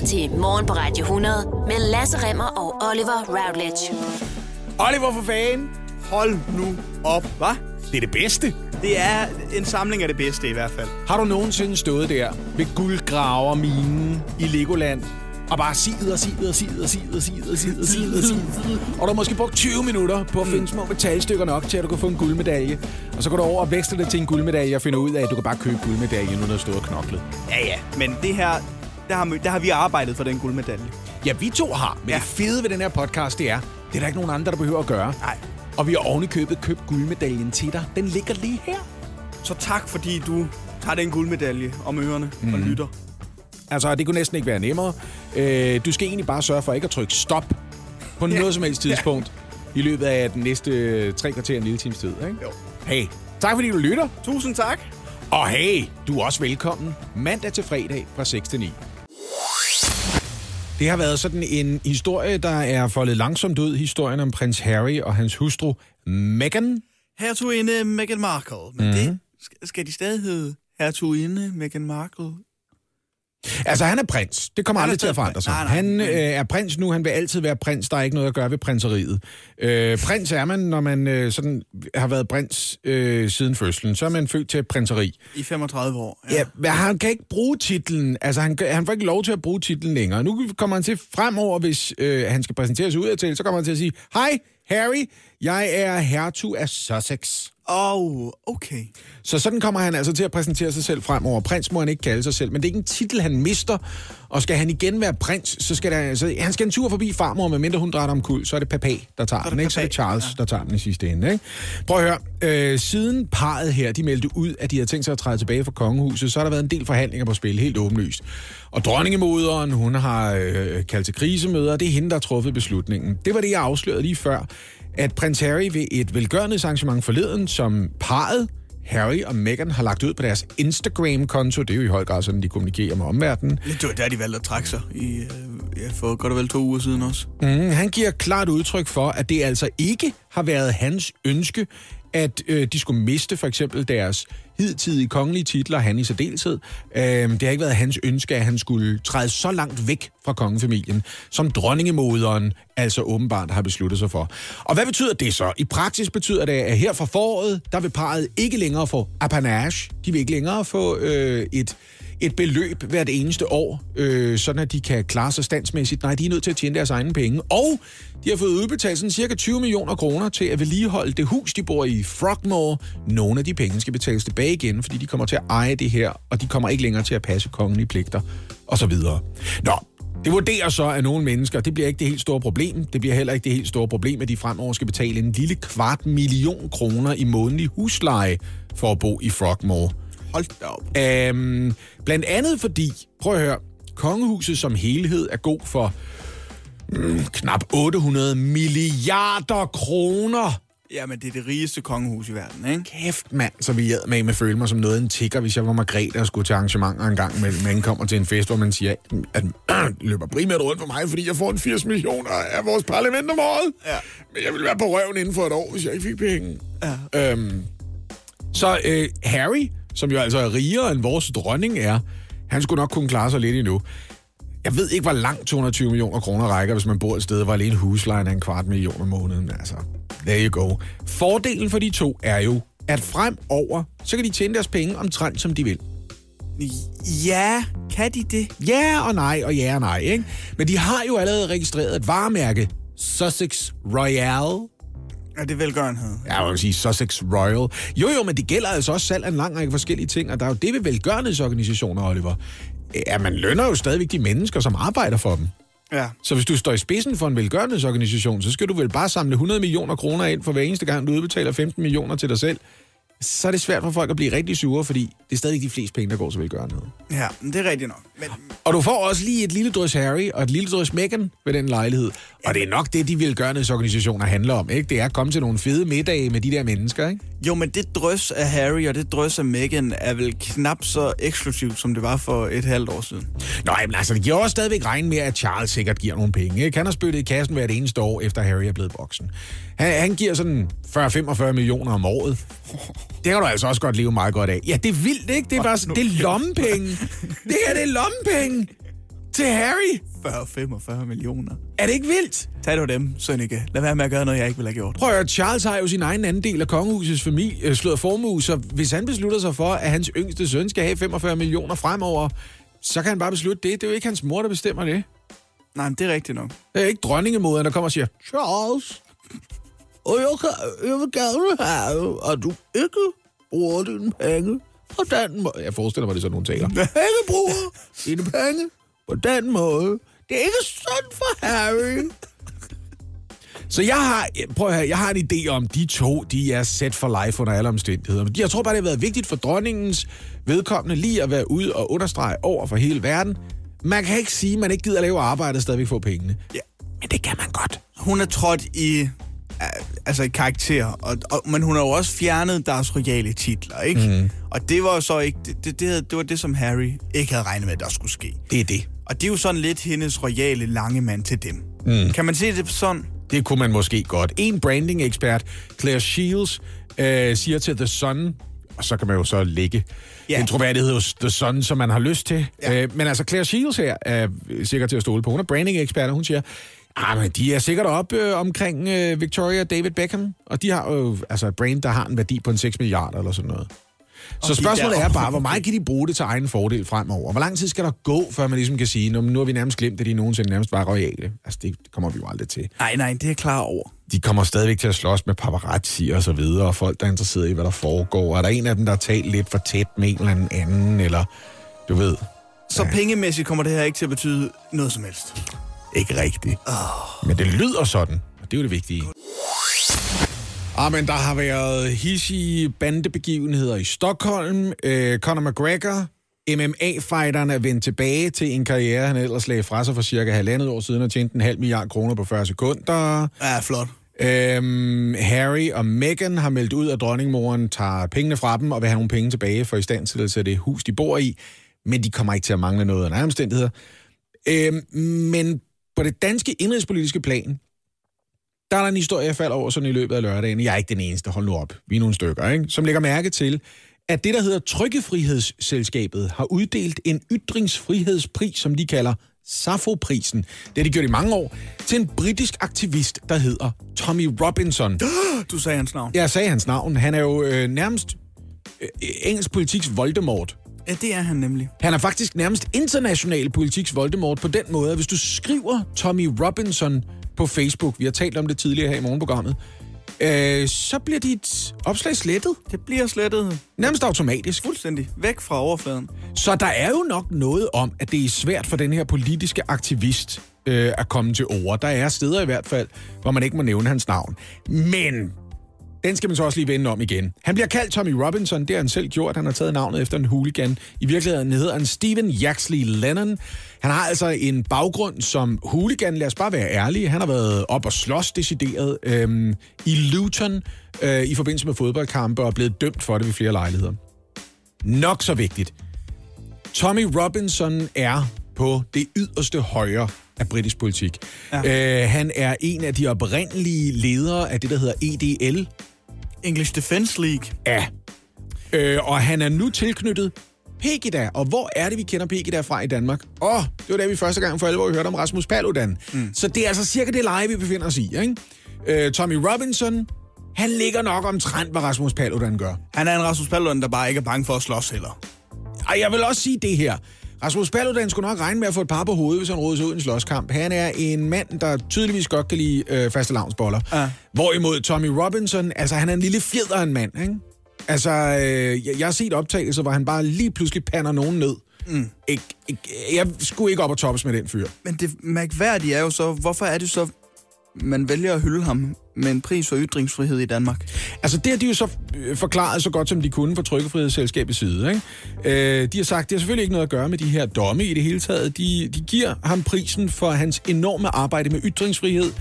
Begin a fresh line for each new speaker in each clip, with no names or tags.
lytter til Morgen på Radio 100 med Lasse Remmer og Oliver Routledge.
Oliver for fanden.
Hold nu op, hva?
Det er det bedste.
Det er en samling af det bedste i hvert fald.
Har du nogensinde stået der ved guldgraverminen i Legoland og bare sidet og sidet og sidet og sidet og sidet og sidet og sidet og sidet. Og du har måske brugt 20 minutter på at finde små metalstykker nok til, at du kan få en guldmedalje. Og så går du over og vækster det til en guldmedalje og finder ud af, at du kan bare købe guldmedaljen, uden at stå og knoklet.
Ja, ja, men det her, der har, vi- der har vi arbejdet for den guldmedalje.
Ja, vi to har. Men ja.
Ja.
det fede ved den her podcast, det er, det er der ikke nogen andre, der behøver at gøre.
Nej.
Og vi har oven i købet købt guldmedaljen til dig. Den ligger lige her.
Så tak, fordi du tager den guldmedalje om ørerne mm. og lytter.
Altså, det kunne næsten ikke være nemmere. Øh, du skal egentlig bare sørge for ikke at trykke stop på
Ja.
noget som helst tidspunkt i løbet af den næste tre kvarter en lille times tid. Ikke?
Jo.
Hey, tak fordi du lytter.
Tusind tak.
Og hey, du er også velkommen mandag til fredag fra 6 til 9. Det har været sådan en historie, der er foldet langsomt ud. Historien om prins Harry og hans hustru Meghan.
Hertuginde Meghan Markle. Men mm. det skal- skal de stadig hedde hertuginde Meghan Markle.
Altså, han er prins. Det kommer
Han
aldrig til at forandre sig.
Nej, nej,
han øh, er prins nu, han vil altid være prins. Der er ikke noget at gøre ved prinseriet. Øh, prins er man, når man øh, sådan har været prins øh, siden fødslen. Så er man født til prinseri.
I 35 år.
Ja, men han kan ikke bruge titlen. Altså, han, han får ikke lov til at bruge titlen længere. Nu kommer han til fremover, hvis øh, han skal præsentere sig udadtil, så kommer han til at sige, Hej, Harry, jeg er hertug af Sussex.
Åh, oh, okay.
Så sådan kommer han altså til at præsentere sig selv fremover. Prins må han ikke kalde sig selv, men det er ikke en titel, han mister. Og skal han igen være prins, så skal der, altså, han skal en tur forbi farmor, medmindre hun drætter om kul, så er det papa, der tager
er
den, ikke? Så er det Charles, ja. der tager den i sidste ende, ikke? Prøv at høre, øh, siden parret her, de meldte ud, at de havde tænkt sig at træde tilbage fra kongehuset, så har der været en del forhandlinger på spil, helt åbenlyst. Og dronningemoderen, hun har øh, kaldt til krisemøder, og det er hende, der har truffet beslutningen. Det var det, jeg afslørede lige før, at prins Harry ved et velgørenhedsarrangement forleden, som parret, Harry og Meghan har lagt ud på deres Instagram-konto. Det er jo i høj grad sådan, de kommunikerer med omverdenen.
Det var der, de valgte at trække sig i, øh, ja, for godt og vel to uger siden også.
Mm, han giver klart udtryk for, at det altså ikke har været hans ønske, at øh, de skulle miste for eksempel deres hidtidige kongelige titler, han i særdeleshed. Øh, det har ikke været hans ønske, at han skulle træde så langt væk fra kongefamilien, som dronningemoderen altså åbenbart har besluttet sig for. Og hvad betyder det så? I praksis betyder det, at her fra foråret, der vil parret ikke længere få apanage. De vil ikke længere få øh, et et beløb hvert eneste år, øh, sådan at de kan klare sig standsmæssigt. Nej, de er nødt til at tjene deres egne penge. Og de har fået udbetalt sådan cirka 20 millioner kroner til at vedligeholde det hus, de bor i Frogmore. Nogle af de penge skal betales tilbage igen, fordi de kommer til at eje det her, og de kommer ikke længere til at passe kongelige pligter, og så videre. Nå, det vurderer så af nogle mennesker, det bliver ikke det helt store problem. Det bliver heller ikke det helt store problem, at de fremover skal betale en lille kvart million kroner i månedlig husleje for at bo i Frogmore.
Hold da op.
Øhm, blandt andet fordi, prøv at høre, kongehuset som helhed er god for mm, knap 800 milliarder kroner.
Jamen, det er det rigeste kongehus i verden, ikke?
Kæft mand, så vi jeg med med føle mig som noget en tigger, hvis jeg var Margrethe og skulle til arrangementer en gang, men man kommer til en fest, hvor man siger, at det løber primært rundt for mig, fordi jeg får en 80 millioner af vores parlament om året.
Ja.
Men jeg ville være på røven inden for et år, hvis jeg ikke fik penge.
Ja.
Øhm, så øh, Harry, som jo altså er rigere end vores dronning er, han skulle nok kunne klare sig lidt endnu. Jeg ved ikke, hvor langt 220 millioner kroner rækker, hvis man bor et sted, hvor alene huslejen er en kvart million om måneden. Altså, there you go. Fordelen for de to er jo, at fremover, så kan de tjene deres penge omtrent, som de vil.
Ja, kan de det?
Ja og nej, og ja og nej, ikke? Men de har jo allerede registreret et varemærke, Sussex Royale.
Ja, det er velgørenhed.
Ja, jeg vil sige Sussex Royal. Jo, jo, men det gælder altså også salg af en lang række forskellige ting, og der er jo det ved velgørenhedsorganisationer, Oliver. Ja, man lønner jo stadigvæk de mennesker, som arbejder for dem.
Ja.
Så hvis du står i spidsen for en velgørenhedsorganisation, så skal du vel bare samle 100 millioner kroner ind for hver eneste gang, du udbetaler 15 millioner til dig selv. Så er det svært for folk at blive rigtig sure, fordi det er stadig de fleste penge, der går til velgørenhed.
Ja, det er rigtigt nok. Men,
Og du får også lige et lille drøs Harry og et lille drøs Meghan ved den lejlighed. Og det er nok det, de velgørenhedsorganisationer handler om, ikke? Det er at komme til nogle fede middage med de der mennesker, ikke?
jo, men det drøs af Harry og det drøs af Meghan er vel knap så eksklusivt, som det var for et halvt år siden.
Nå, jamen, altså, det giver også stadigvæk regn med, at Charles sikkert giver nogle penge. Ikke? Han har spyttet i kassen hvert eneste år, efter Harry er blevet voksen. Han, han giver sådan 40-45 millioner om året. Det kan du altså også godt leve meget godt af. Ja, det er vildt, ikke? Det er bare sådan, det er lommepenge. Det her, det er lommepenge. til Harry.
40-45 millioner.
Er det ikke vildt?
Tag det dem, Sønneke. Lad være med at gøre noget, jeg ikke vil have gjort.
Prøv at høre, Charles har jo sin egen anden del af kongehusets familie øh, slået formue, så hvis han beslutter sig for, at hans yngste søn skal have 45 millioner fremover, så kan han bare beslutte det. Det er jo ikke hans mor, der bestemmer det.
Nej, men det er rigtigt nok.
Det er ikke dronningemoderen, der kommer og siger, Charles, og jeg, kan, jeg vil gerne have, at du ikke bruger dine penge på den måde. Jeg forestiller mig, det er sådan, nogle taler. Ikke bruger dine penge på den måde. Det er ikke sådan for Harry. Så jeg har, prøv at høre, jeg har en idé om, de to, de er set for life under alle omstændigheder. Men Jeg tror bare, det har været vigtigt for dronningens vedkommende lige at være ude og understrege over for hele verden. Man kan ikke sige, at man ikke gider lave arbejde og stadigvæk få pengene.
Ja.
Men det kan man godt.
Hun er trådt i, altså i karakter, og, og, men hun har jo også fjernet deres royale titler, ikke? Mm. Og det var jo så ikke, det, det, det, det var det, som Harry ikke havde regnet med, der skulle ske.
Det er det.
Og det er jo sådan lidt hendes royale lange mand til dem. Mm. Kan man se det sådan?
Det kunne man måske godt. En branding-ekspert, Claire Shields, øh, siger til The Sun, og så kan man jo så lægge
Ja.
en troværdighed hos The Sun, som man har lyst til.
Ja.
Øh, men altså, Claire Shields her er sikkert til at stole på. Hun er branding-ekspert, og hun siger, Ah, men de er sikkert op øh, omkring øh, Victoria og David Beckham, og de har jo altså et brand, der har en værdi på en 6 milliarder eller sådan noget. Så spørgsmålet er bare, hvor meget kan de bruge det til egen fordel fremover? Hvor lang tid skal der gå, før man ligesom kan sige, "Nå, men nu har vi nærmest glemt, at de nogensinde nærmest var royale? Altså, det kommer vi jo aldrig til.
Nej, nej, det er jeg klar over.
De kommer stadigvæk til at slås med paparazzi og så videre, og folk, der er interesseret i, hvad der foregår. Er der en af dem, der har talt lidt for tæt med en eller anden, eller du ved,
Så ja. pengemæssigt kommer det her ikke til at betyde noget som helst.
Ikke rigtigt. Oh. Men det lyder sådan, og det er jo det vigtige. Ah, men der har været hissige bandebegivenheder i Stockholm. Øh, Conor McGregor, MMA-fighteren, er vendt tilbage til en karriere, han ellers lagde fra sig for cirka halvandet år siden og tjente en halv milliard kroner på 40 sekunder.
Ja, flot.
Øhm, Harry og Meghan har meldt ud, at dronningmoren tager pengene fra dem og vil have nogle penge tilbage for i stand til det hus, de bor i. Men de kommer ikke til at mangle noget alle omstændigheder. Øhm, men på det danske indrigspolitiske plan, der er der en historie, jeg falder over sådan i løbet af lørdagen. Jeg er ikke den eneste, hold nu op. Vi er nogle stykker, ikke? Som lægger mærke til, at det, der hedder Trykkefrihedsselskabet, har uddelt en ytringsfrihedspris, som de kalder Safo-prisen. Det har de gjort i mange år, til en britisk aktivist, der hedder Tommy Robinson.
Du sagde hans navn.
Jeg sagde hans navn. Han er jo øh, nærmest øh, engelsk politiks Voldemort.
Ja, det er han nemlig.
Han er faktisk nærmest international politiks Voldemort på den måde, at hvis du skriver Tommy Robinson på Facebook, vi har talt om det tidligere her i morgenprogrammet, øh, så bliver dit opslag slettet.
Det bliver slettet
Nærmest automatisk.
fuldstændig væk fra overfladen.
Så der er jo nok noget om, at det er svært for den her politiske aktivist øh, at komme til ord. Der er steder i hvert fald, hvor man ikke må nævne hans navn. Men den skal man så også lige vende om igen. Han bliver kaldt Tommy Robinson, det har han selv gjort. Han har taget navnet efter en hooligan. I virkeligheden hedder han Steven Yaxley Lennon. Han har altså en baggrund som hooligan, lad os bare være ærlige. Han har været op og slås decideret øhm, i Luton øh, i forbindelse med fodboldkampe og blevet dømt for det ved flere lejligheder. Nok så vigtigt. Tommy Robinson er på det yderste højre af britisk politik. Ja. Øh, han er en af de oprindelige ledere af det, der hedder EDL.
English Defense League.
Ja. Øh, og han er nu tilknyttet Pegida. Og hvor er det, vi kender Pegida fra i Danmark? Åh, oh, det var da vi første gang for alvor hørte om Rasmus Paludan. Mm. Så det er altså cirka det leje, vi befinder os i. Ikke? Øh, Tommy Robinson, han ligger nok omtrent, hvad Rasmus Paludan gør.
Han er en Rasmus Paludan, der bare ikke er bange for at slås heller.
Og jeg vil også sige det her. Rasmus Paludan skulle nok regne med at få et par på hovedet, hvis han råder sig ud i en slåskamp. Han er en mand, der tydeligvis godt kan lide øh, faste lavnsboller.
Ja.
Hvorimod Tommy Robinson, altså han er en lille fjeder af en mand, ikke? Altså, øh, jeg, jeg har set optagelser, hvor han bare lige pludselig pander nogen ned. Mm. Ik, ik, jeg skulle ikke op og toppes med den fyr.
Men det mærkværdige er jo så, hvorfor er det så, man vælger at hylde ham med en pris for ytringsfrihed i Danmark?
Altså, det har de jo så øh, forklaret så godt, som de kunne fra Trykkefrihedsselskabets side. Ikke? Øh, de har sagt, det har selvfølgelig ikke noget at gøre med de her domme i det hele taget. De, de giver ham prisen for hans enorme arbejde med ytringsfrihed,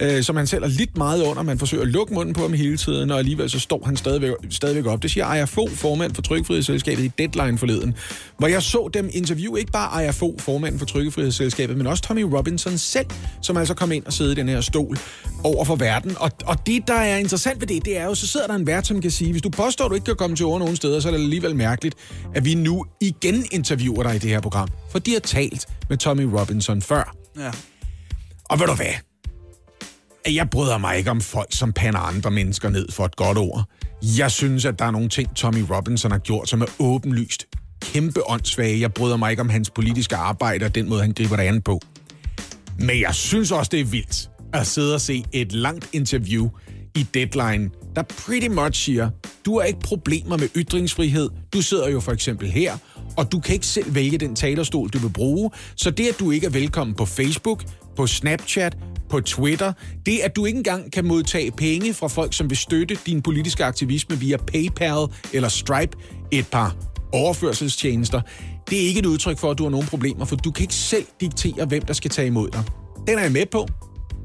øh, som han selv har lidt meget under. Man forsøger at lukke munden på ham hele tiden, og alligevel så står han stadigvæk, stadigvæk op. Det siger Aya Fogh, formand for Trykkefrihedsselskabet i Deadline forleden, hvor jeg så dem interviewe ikke bare Aya Fogh, formanden for Trykkefrihedsselskabet, men også Tommy Robinson selv, som altså kom ind og sidde i den her stol over for verden. Og, og det, der er interessant ved det, det er jo, så sidder der en vært, som kan sige, hvis du påstår, at du ikke kan komme til ord nogen steder, så er det alligevel mærkeligt, at vi nu igen interviewer dig i det her program. For de har talt med Tommy Robinson før.
Ja.
Og ved du hvad? Jeg bryder mig ikke om folk, som pander andre mennesker ned for et godt ord. Jeg synes, at der er nogle ting, Tommy Robinson har gjort, som er åbenlyst kæmpe åndssvage. Jeg bryder mig ikke om hans politiske arbejde og den måde, han griber det an på. Men jeg synes også, det er vildt at sidde og se et langt interview i Deadline, der pretty much siger, du har ikke problemer med ytringsfrihed. Du sidder jo for eksempel her, og du kan ikke selv vælge den talerstol, du vil bruge. Så det, at du ikke er velkommen på Facebook, på Snapchat, på Twitter, det, at du ikke engang kan modtage penge fra folk, som vil støtte din politiske aktivisme via PayPal eller Stripe, et par overførselstjenester, det er ikke et udtryk for, at du har nogle problemer, for du kan ikke selv diktere, hvem der skal tage imod dig. Den er jeg med på.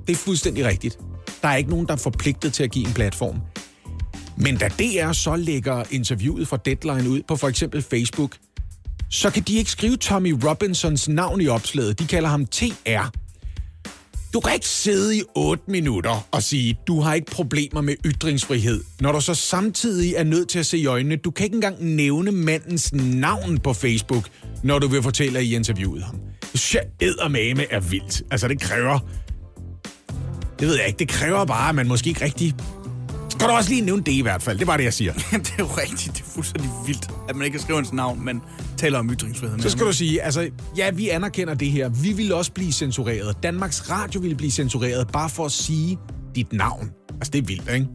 Det er fuldstændig rigtigt. Der er ikke nogen, der er forpligtet til at give en platform. Men da DR så lægger interviewet fra Deadline ud på for eksempel Facebook, så kan de ikke skrive Tommy Robinsons navn i opslaget. De kalder ham TR. Du kan ikke sidde i 8 minutter og sige, du har ikke problemer med ytringsfrihed, når du så samtidig er nødt til at se i øjnene. Du kan ikke engang nævne mandens navn på Facebook, når du vil fortælle, at I interviewet ham. Det synes jeg er vildt. Altså, det kræver... Det ved jeg ikke. Det kræver bare, at man måske ikke rigtig skal du også lige nævne det i hvert fald. Det var det, jeg siger.
det er jo rigtigt. Det er fuldstændig vildt, at man ikke kan skrive hans navn, men taler om ytringsfrihed.
Så skal du sige, altså, ja, vi anerkender det her. Vi vil også blive censureret. Danmarks Radio ville blive censureret, bare for at sige dit navn. Altså, det er vildt, ikke?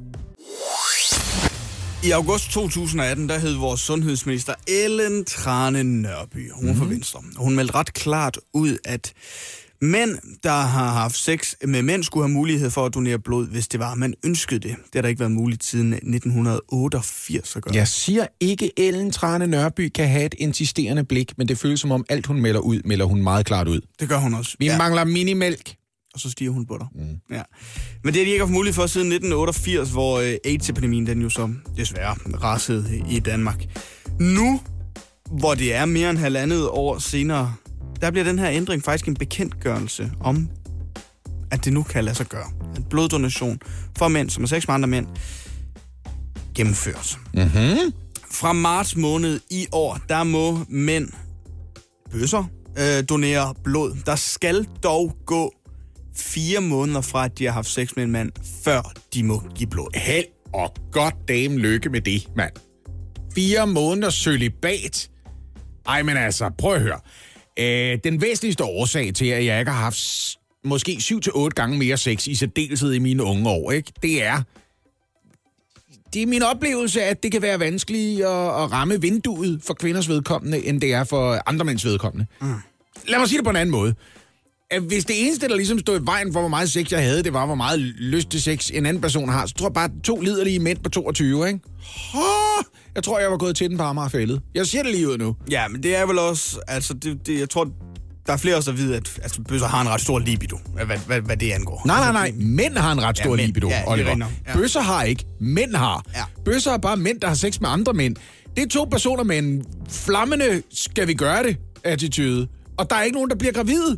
I august 2018, der hed vores sundhedsminister Ellen Trane Nørby. Hun mm-hmm. fra Venstre. Hun meldte ret klart ud, at Mænd, der har haft sex med mænd, skulle have mulighed for at donere blod, hvis det var, man ønskede det. Det har der ikke været muligt siden 1988 at gøre.
Jeg siger ikke, Ellen Trane Nørby kan have et insisterende blik, men det føles som om alt hun melder ud, melder hun meget klart ud.
Det gør hun også.
Vi ja. mangler minimælk.
Og så stiger hun på dig. Mm. Ja. Men det har de ikke haft mulighed for siden 1988, hvor uh, AIDS-epidemien den jo så desværre rasede i Danmark. Nu, hvor det er mere end halvandet år senere, der bliver den her ændring faktisk en bekendtgørelse om, at det nu kan lade sig gøre. At bloddonation for mænd, som er sex med andre mænd, gennemføres.
Mm-hmm.
Fra marts måned i år, der må mænd bøsser øh, donere blod. Der skal dog gå fire måneder fra, at de har haft sex med en mand, før de må give blod.
Held og godt dame lykke med det, mand. Fire måneder sølibat. Ej, men altså, prøv at høre. Øh, den væsentligste årsag til, at jeg ikke har haft måske 7-8 gange mere sex i særdeleshed i mine unge år, ikke? det er, det er min oplevelse, at det kan være vanskeligt at, at ramme vinduet for kvinders vedkommende, end det er for andre mænds vedkommende. Mm. Lad mig sige det på en anden måde. At hvis det eneste, der ligesom stod i vejen for, hvor meget sex jeg havde, det var, hvor meget lyst til sex en anden person har, så tror jeg bare, to liderlige mænd på 22, ikke? Jeg tror, jeg var gået til den på Amagerfældet. Jeg ser det lige ud nu.
Ja, men det er vel også... Altså, det, det, jeg tror, der er flere også, der ved, at altså, bøsser har en ret stor libido, hvad, hvad, hvad det angår.
Nej, nej, nej. Mænd har en ret stor ja, mænd, libido, ja, Oliver. Ja. Bøsser har ikke. Mænd har. Ja. Bøsser er bare mænd, der har sex med andre mænd. Det er to personer med en flammende, skal vi gøre det, attitude. Og der er ikke nogen, der bliver gravid.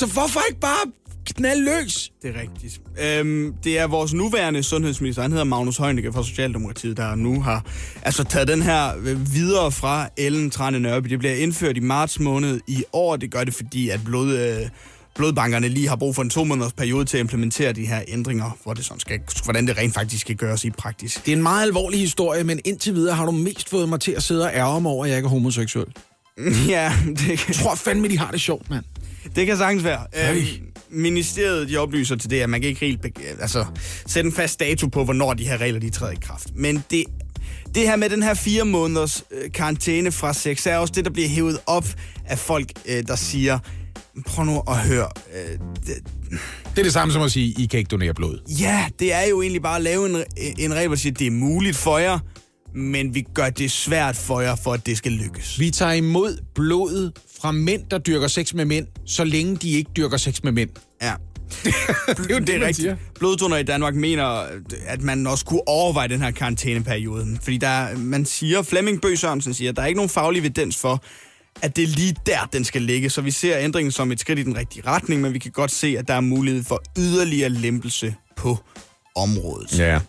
Så hvorfor ikke bare knald løs?
Det er rigtigt. Øhm, det er vores nuværende sundhedsminister, han hedder Magnus Heunicke fra Socialdemokratiet, der nu har altså taget den her øh, videre fra Ellen Trane Nørby. Det bliver indført i marts måned i år. Det gør det, fordi at blod, øh, blodbankerne lige har brug for en to måneders periode til at implementere de her ændringer, hvor det sådan skal, hvordan det rent faktisk skal gøres i praksis.
Det er en meget alvorlig historie, men indtil videre har du mest fået mig til at sidde og ærge mig over, at jeg ikke er homoseksuel.
Ja, det
Jeg tror fandme, de har det sjovt, mand.
Det kan sagtens være. Øhm, ministeriet de oplyser til det, at man kan ikke helt altså, sætte en fast dato på, hvornår de her regler de træder i kraft. Men det, det her med den her fire måneders øh, karantæne fra sex, er også det, der bliver hævet op af folk, øh, der siger, prøv nu at høre. Øh,
det, det er det samme som at sige, I kan ikke donere blod.
Ja, det er jo egentlig bare at lave en, en regel, hvor siger, det er muligt for jer, men vi gør det svært for jer, for at det skal lykkes.
Vi tager imod blodet fra mænd, der dyrker sex med mænd, så længe de ikke dyrker sex med mænd.
Ja.
det er jo det, det rigtigt.
Bloddonorer i Danmark mener, at man også kunne overveje den her karantæneperiode. Fordi der, man siger, Flemming Bøg Sørensen siger, at der er ikke nogen faglig evidens for, at det er lige der, den skal ligge. Så vi ser ændringen som et skridt i den rigtige retning, men vi kan godt se, at der er mulighed for yderligere lempelse på området.
Ja.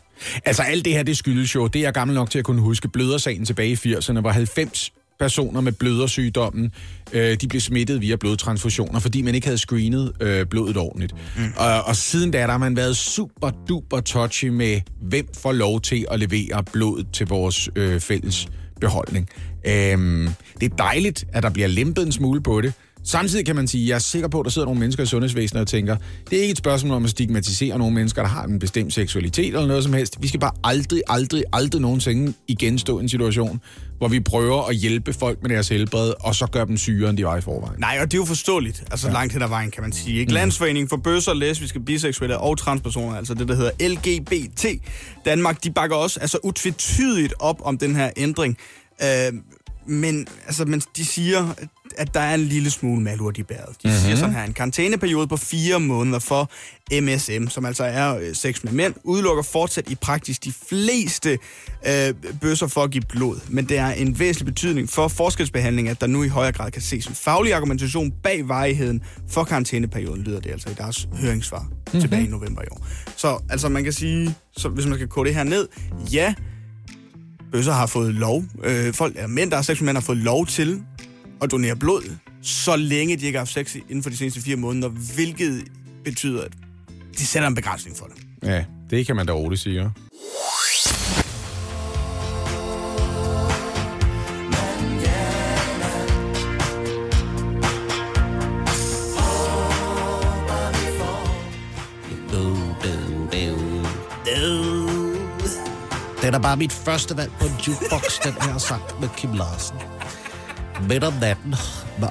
Altså alt det her, det skyldes jo, det er jeg gammel nok til at kunne huske, blødersagen tilbage i 80'erne, hvor 90 personer med blødersygdommen, øh, de blev smittet via blodtransfusioner, fordi man ikke havde screenet øh, blodet ordentligt. Mm. Og, og siden da, der har man været super duper touchy med, hvem får lov til at levere blodet til vores øh, fælles beholdning. Øhm, det er dejligt, at der bliver lempet en smule på det, Samtidig kan man sige, at jeg er sikker på, at der sidder nogle mennesker i sundhedsvæsenet og tænker, det er ikke et spørgsmål om at stigmatisere nogle mennesker, der har en bestemt seksualitet eller noget som helst. Vi skal bare aldrig, aldrig, aldrig nogensinde igen stå i en situation, hvor vi prøver at hjælpe folk med deres helbred, og så gør dem syre, end de var i forvejen.
Nej, og det er jo forståeligt, altså ja. langt hen ad vejen, kan man sige. Ikke? Landsforeningen for bøsser, lesbiske, biseksuelle og transpersoner, altså det, der hedder LGBT Danmark, de bakker også altså utvetydigt op om den her ændring. Øh, men, altså, men de siger, at der er en lille smule malurt i bæret. De mm-hmm. siger sådan her, en karantæneperiode på fire måneder for MSM, som altså er øh, sex med mænd, udelukker fortsat i praksis de fleste øh, bøsser for at give blod. Men det er en væsentlig betydning for forskelsbehandling, at der nu i højere grad kan ses en faglig argumentation bag varigheden for karantæneperioden, lyder det altså i deres høringssvar mm-hmm. tilbage i november i år. Så altså man kan sige, så hvis man skal kode det her ned, ja, bøsser har fået lov, øh, folk, er mænd, der er sex med mænd, har fået lov til at donere blod, så længe de ikke har haft sex inden for de seneste fire måneder, hvilket betyder, at de sætter en begrænsning for det.
Ja, det kan man da roligt sige, ja.
Det er da bare mit første valg på en jukebox, den her sang med Kim Larsen. Midt om natten.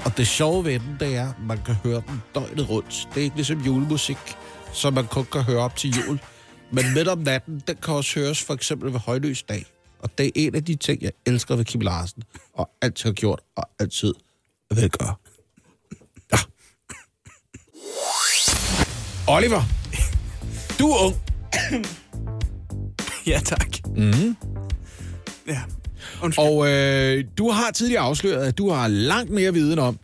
Og det sjove ved den, det er, at man kan høre den døgnet rundt. Det er ikke ligesom julemusik, som man kun kan høre op til jul. Men midt om natten, den kan også høres for eksempel ved højløs dag. Og det er en af de ting, jeg elsker ved Kim Larsen. Og altid har gjort, og altid vil gøre. Ja.
Oliver, du er ung.
Ja, tak.
Mm.
Ja.
Undskyld. Og øh, du har tidligere afsløret, at du har langt mere viden om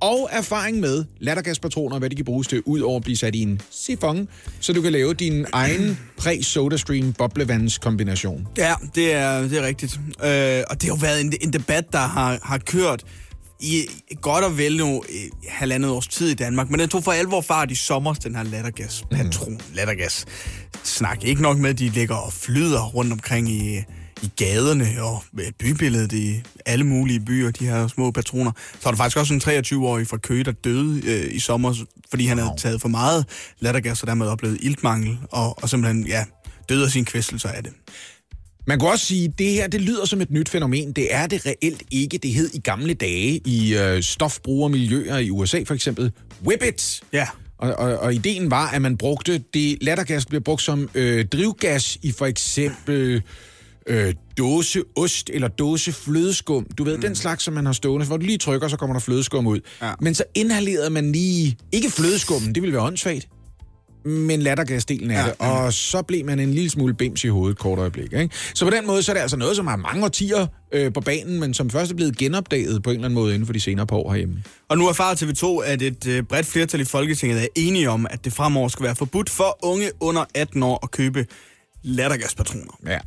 og erfaring med lattergaspatroner, hvad de kan bruges til, ud over at blive sat i en sifon, så du kan lave din egen præ-sodastream boblevandskombination.
Ja, det er, det er rigtigt. Øh, og det har jo været en, en debat, der har, har kørt i godt og vel nu halvandet års tid i Danmark, men den tog for alvor fart i sommer, den her lattergas-patron, mm. lattergas snak. Ikke nok med, at de ligger og flyder rundt omkring i, i gaderne og bybilledet i alle mulige byer, de her små patroner. Så var der faktisk også en 23-årig fra Køge, der døde øh, i sommer, fordi han havde taget for meget lattergas, og dermed oplevet iltmangel, og, og simpelthen, ja, døde af sin kvæstelser af det.
Man kunne også sige, at det her det lyder som et nyt fænomen. Det er det reelt ikke. Det hed i gamle dage i øh, stofbrugermiljøer i USA for eksempel Whippets.
Ja.
Og, og, og ideen var, at man brugte det lattergas blev brugt som øh, drivgas i for eksempel øh, dåse ost eller dåse flødeskum. Du ved, mm. den slags, som man har stående, hvor du lige trykker, så kommer der flødeskum ud. Ja. Men så inhalerede man lige, ikke flødeskummen, det ville være åndssvagt, men lattergasdelen af ja, det, og så blev man en lille smule bims i hovedet kort øjeblik. Ikke? Så på den måde så er det altså noget, som har mange årtier øh, på banen, men som først er blevet genopdaget på en eller anden måde inden for de senere par år herhjemme.
Og nu erfarer TV2, at et øh, bredt flertal i Folketinget er enige om, at det fremover skal være forbudt for unge under 18 år at købe lattergaspatroner.
Ja.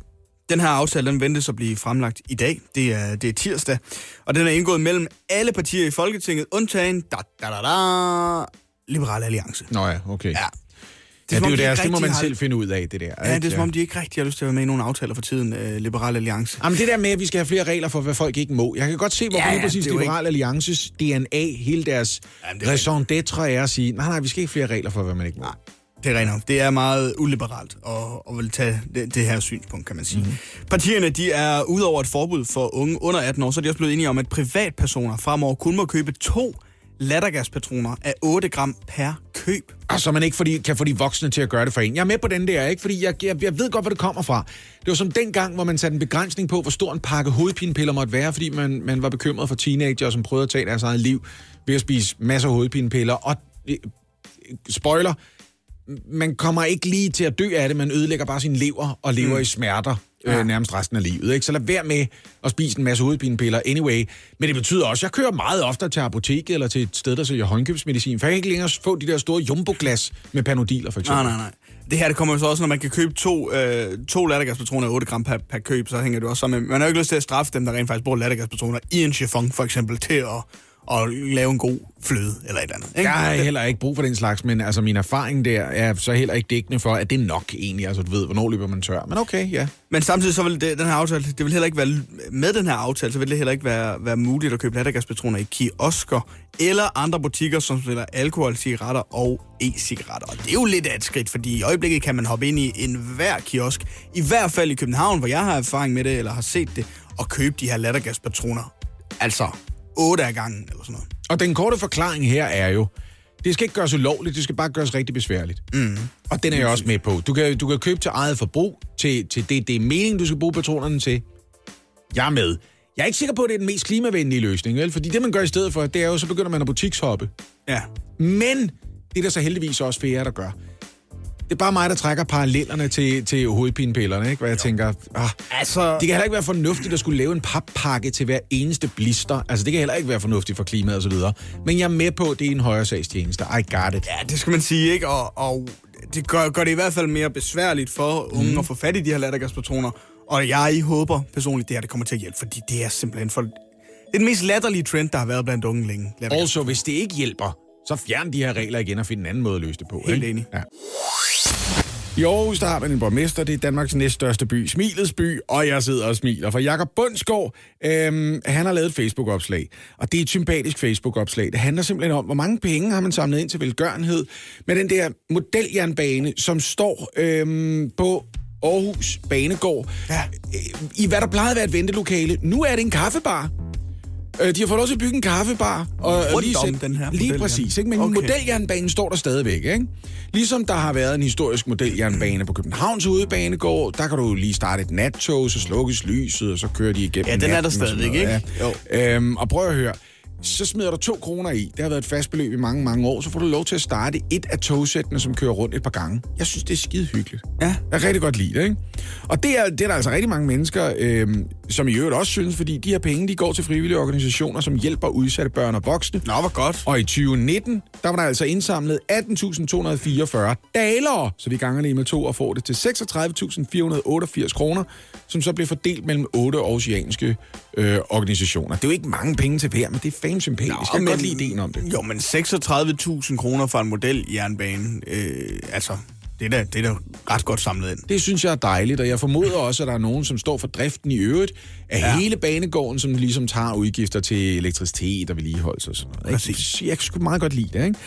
Den her aftale, den ventes at blive fremlagt i dag. Det er, det er tirsdag. Og den er indgået mellem alle partier i Folketinget, undtagen da, da, da, da, Liberale Alliance.
Nå ja, okay.
Ja,
Det, ja, det er jo
de
deres,
ikke
det må man
rigtig
selv finde ud af, det der.
Ja,
ikke?
det er som om, de ikke rigtig har lyst til at være med i nogle aftaler for tiden, uh, Liberale Alliance.
Jamen det der med, at vi skal have flere regler for, hvad folk ikke må. Jeg kan godt se, hvorfor
Ja,
lige præcis
er
Liberal Alliances DNA, hele deres
Jamen, det er
raison d'être er at sige, nej, nej, vi skal ikke flere regler for, hvad man ikke må.
Nej, det er rent. Det er meget uliberalt at, at vil tage det, det her synspunkt, kan man sige. Mm-hmm. Partierne de er udover et forbud for unge under 18 år, så er de også blevet enige om, at privatpersoner fremover kun må købe to lattergaspatroner af 8 gram per køb.
Og så man ikke fordi, kan få de voksne til at gøre det for en. Jeg er med på den der, ikke? Fordi jeg, jeg, jeg ved godt, hvor det kommer fra. Det var som dengang, hvor man satte en begrænsning på, hvor stor en pakke hovedpinepiller måtte være, fordi man, man var bekymret for teenager, som prøvede at tage deres eget liv ved at spise masser af hovedpinepiller. Og øh, spoiler, man kommer ikke lige til at dø af det, man ødelægger bare sin lever og lever mm. i smerter øh, nærmest resten af livet. Ikke? Så lad være med at spise en masse hovedpinepiller anyway. Men det betyder også, at jeg kører meget ofte til apoteket eller til et sted, der sælger håndkøbsmedicin, for jeg kan ikke længere få de der store jumbo-glas med panodiler, for eksempel.
Nej, nej, nej. Det her det kommer jo så også, når man kan købe to, øh, to lattergaspatroner af 8 gram per, per køb, så hænger det også sammen. med- Man har jo ikke lyst til at straffe dem, der rent faktisk bruger lattergaspatroner i en chiffon, for eksempel, til at, at lave en god fløde eller et eller andet. Ikke?
Jeg har heller ikke brug for den slags, men altså min erfaring der er så heller ikke dækkende for, at det er nok egentlig, altså du ved, hvornår løber man tør. Men okay, ja.
Men samtidig så vil det, den her aftale, det vil heller ikke være, med den her aftale, så vil det heller ikke være, være muligt at købe lattergaspatroner i kiosker eller andre butikker, som sælger alkohol, cigaretter og e-cigaretter. Og det er jo lidt af et skridt, fordi i øjeblikket kan man hoppe ind i enhver kiosk, i hvert fald i København, hvor jeg har erfaring med det, eller har set det, og købe de her lattergaspatroner. Altså, otte af gangen, eller sådan noget.
Og den korte forklaring her er jo, det skal ikke gøres ulovligt, det skal bare gøres rigtig besværligt. Mm. Og den er jeg også med på. Du kan, du kan købe til eget forbrug, til, til det, det er meningen, du skal bruge patronerne til. Jeg er med. Jeg er ikke sikker på, at det er den mest klimavenlige løsning, vel? Fordi det, man gør i stedet for, det er jo, så begynder man at butikshoppe.
Ja.
Men det er der så heldigvis også flere, der gør. Det er bare mig, der trækker parallellerne til, til hovedpinepillerne, ikke? Hvor jeg tænker, ah,
Altså,
det kan heller ikke være fornuftigt at skulle lave en pappakke til hver eneste blister. Altså, det kan heller ikke være fornuftigt for klimaet og så videre. Men jeg er med på, at det er en højere sagstjeneste. I got it.
Ja, det skal man sige, ikke? Og, og det gør, gør det i hvert fald mere besværligt for unge mm. at få fat i de her lattergaspatroner. Og jeg håber personligt, det her det kommer til at hjælpe, fordi det er simpelthen for... Det er den mest latterlige trend, der har været blandt unge længe.
Also, hvis det ikke hjælper, så fjern de her regler igen og find en anden måde at løse det på.
Helt
ikke?
enig.
Ja. I Aarhus, der har man en borgmester, det er Danmarks næststørste by, Smilets by, og jeg sidder og smiler. For Jakob Bundsgaard, øhm, han har lavet et Facebook-opslag, og det er et sympatisk Facebook-opslag. Det handler simpelthen om, hvor mange penge har man samlet ind til velgørenhed med den der modeljernbane, som står øhm, på Aarhus Banegård.
Ja.
Øh, I hvad der plejede at være et ventelokale. Nu er det en kaffebar. Øh, De har fået lov til at bygge en kaffebar. Og
Rundt
lige,
om den her
Lige præcis. Ikke? Men
Okay.
modeljernbanen står der stadigvæk. Ikke? Ligesom der har været en historisk modeljernbane på Københavns Hovedbanegård, der kan du lige starte et nattog, så slukkes lyset, og så kører de igennem
Ja, den er der stadigvæk,
noget, Ja. Øhm, og prøv at høre. Så smider du to kroner i. Det har været et fast beløb i mange, mange år. Så får du lov til at starte et af togsættene, som kører rundt et par gange. Jeg synes, det er skide hyggeligt.
Ja.
Jeg kan rigtig godt lide det, ikke? Og det er, det er der altså rigtig mange mennesker, øhm, som i øvrigt også synes, fordi de her penge, de går til frivillige organisationer, som hjælper udsatte børn og voksne.
Nå, hvor godt.
Og i 2019, der var der altså indsamlet 18.244 dalere, så vi ganger lige med to og får det til 36.488 kroner, som så bliver fordelt mellem otte oceanske øh, organisationer. Det er jo ikke mange penge til hver, men det er fandme sympatisk. Jeg kan godt lide ideen om det.
Jo, men 36.000 kroner for en modeljernbane, øh, altså, det er, da, det er da ret godt samlet ind.
Det synes jeg er dejligt, og jeg formoder også, at der er nogen, som står for driften i øvrigt af ja. hele banegården, som ligesom tager udgifter til elektricitet og vedligeholdelse og sådan noget. Ikke?
Præcis.
Jeg kan sgu meget godt lide det, ikke?